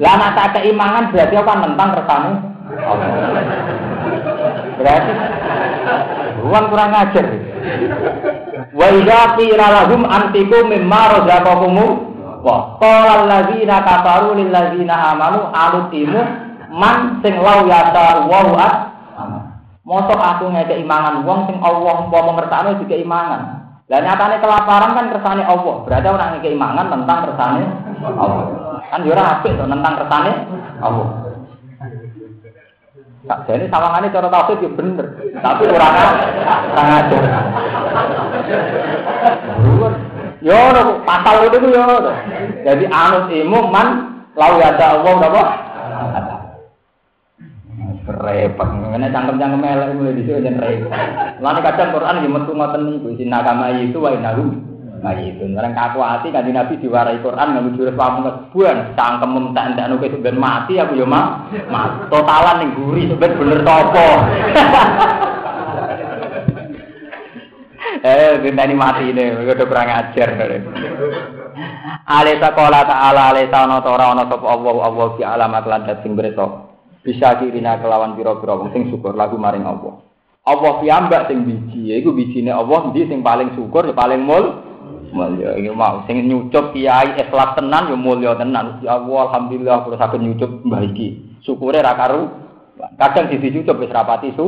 Lah nek tak keimangan berarti apa nentang kersane Allah. Berarti Ruang kurang ajar. Wa idza qila lahum antiku mimma razaqakum wa qala alladzina kafaru lil ladzina amanu alutimu man sing lau yata wa Mosok aku ngeke imangan wong sing Allah mau ngertakno juga imangan. Lah nyatane kelaparan kan kersane Allah. Berarti orang ngeke imangan tentang kersane Allah. Kan yo ora apik to tentang kersane Allah. Tak jadi sawangane cara tauhid yo bener. Tapi ora ora ngajar. Yo pasal itu yo. Jadi anut ilmu man lau ya Allah napa? Repot. Ngene cangkem-cangkem elek mulai dhisik jen repot. Lan kadang Quran yo metu ngoten niku nakama itu wa inahu Nah itu, sekarang kaku hati kan Nabi diwarai Quran nggak jurus pamung kebuan, cangkem mentak entek nuke sebenarnya mati aku yo mah, mah totalan nih gurih sebenarnya bener topo. eh, kita ini mati ini, udah kurang ajar. Alisa kola ta'ala alisa ono tora ono sop Allah Allah ki alamat landat sing beretok bisa kirina kelawan piro-piro wong sing syukur lagu maring Allah. Allah piyambak sing biji, iku bijine Allah ndi sing paling syukur, ya paling mul mulya. Iki mau sing nyucup kiai ikhlas tenan ya mulya tenan. Ya Allah alhamdulillah kula saged nyucup mbah iki. Syukure ra karu. Kadang sisi nyucup wis rapati su.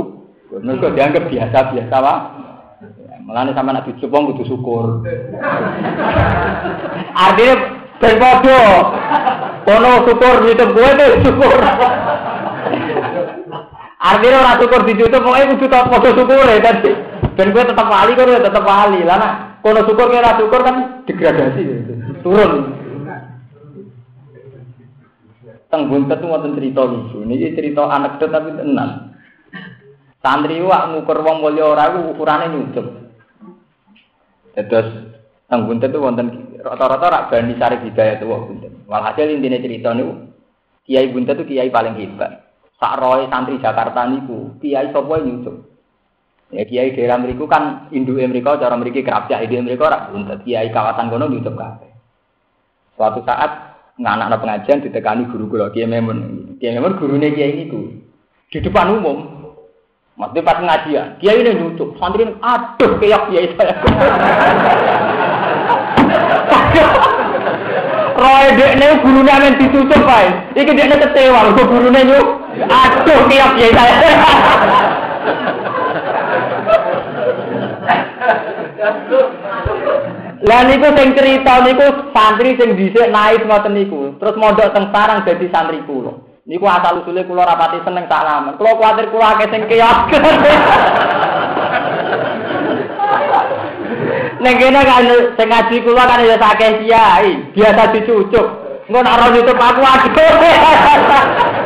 Mergo dianggap biasa-biasa wae. Mulane sampean nek dicup wong kudu syukur. Artinya ben padha. Kono syukur nyucup kowe syukur. Artinya ora syukur dicucup pokoke kudu tak padha syukure tadi. Ben kowe tetep wali kowe tetep wali. Lah nek kono syukur kira syukur kan degradasi gitu. Turun. Teng buntet itu wonten cerita lucu. Niki cerita anekdot tapi tenan. Santri wak ngukur wong mulya ora iku ukurane nyucup. Terus teng buntet itu wonten rata-rata rak bani sari hidayah wong buntet. Walhasil intine cerita niku Kiai buntet itu kiai paling hebat. Sak roy santri Jakarta niku kiai sapa nyucup. Ya kiai daerah mriku kan induk mereka cara mriki kerapyak induk mereka ora buntet. Kiai kawasan kono nyucup kabeh. Suatu saat nganak pengajian ditekani guru kula Kiai Memun. Kiai Memun gurune kiai niku di depan umum. Maksudnya pas pengajian, kiai ini nyucup, santri aduh keyak kiai saya. Roy dek ne gurunya amen ditutup bae. Iki dek ne kecewa, gurune nyuk. Aduh keyak kiai saya. Lah niku sing cerita niku santri sing dhisik naik ngoten niku. Terus mondok teng sarang dadi santri kula. Niku asal usule kula rapati seneng sak lamen. Kula kuwatir kula akeh sing keok. Nek kene kan sing ngaji kula kan ya akeh kiai, biasa dicucuk. Engko nek ora nutup aku aduh.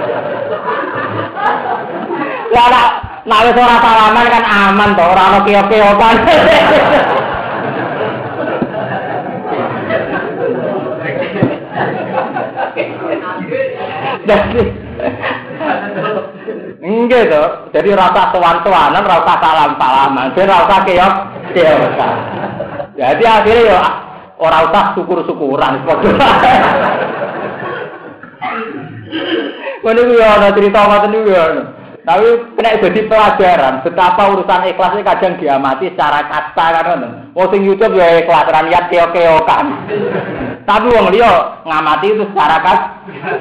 Lah wis ora salaman kan aman to, ora ono keok-keokan. Enggak toh, jadi rasa tuan-tuanan, rasa salam-salaman, jadi rasa keok, keokan. Jadi akhirnya ya orang usah syukur-syukuran. Mana gue ada cerita apa tuh ya? Tapi kena jadi pelajaran betapa urusan ikhlas ini kadang diamati secara kasta kan Oh sing YouTube ya ikhlas niat keo-keokan. Tapi wong liya ngamati itu secara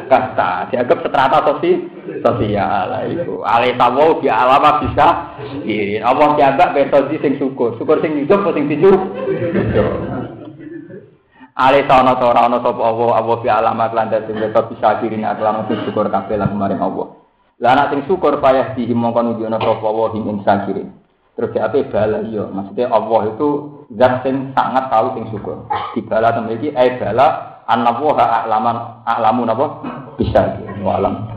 kasta, dianggap strata sosial sosial itu. Ale sawo bi alama bisa ini. Allah dianggap metode sing syukur. Syukur sing hidup sing dijuk. Ale sono to ora ono sapa Allah, Allah bi alama lan dadi bisa diri nek lan syukur kabeh lan maring Allah. Lah anak sing syukur payah dihi mongko nunjukno sapa wa him ing sakirin. Terus diape bala iya, maksudnya Allah itu zat sing sangat tahu sing syukur. Di bala temen iki eh bala annallaha a'laman a'lamu napa bisa. Wa alam.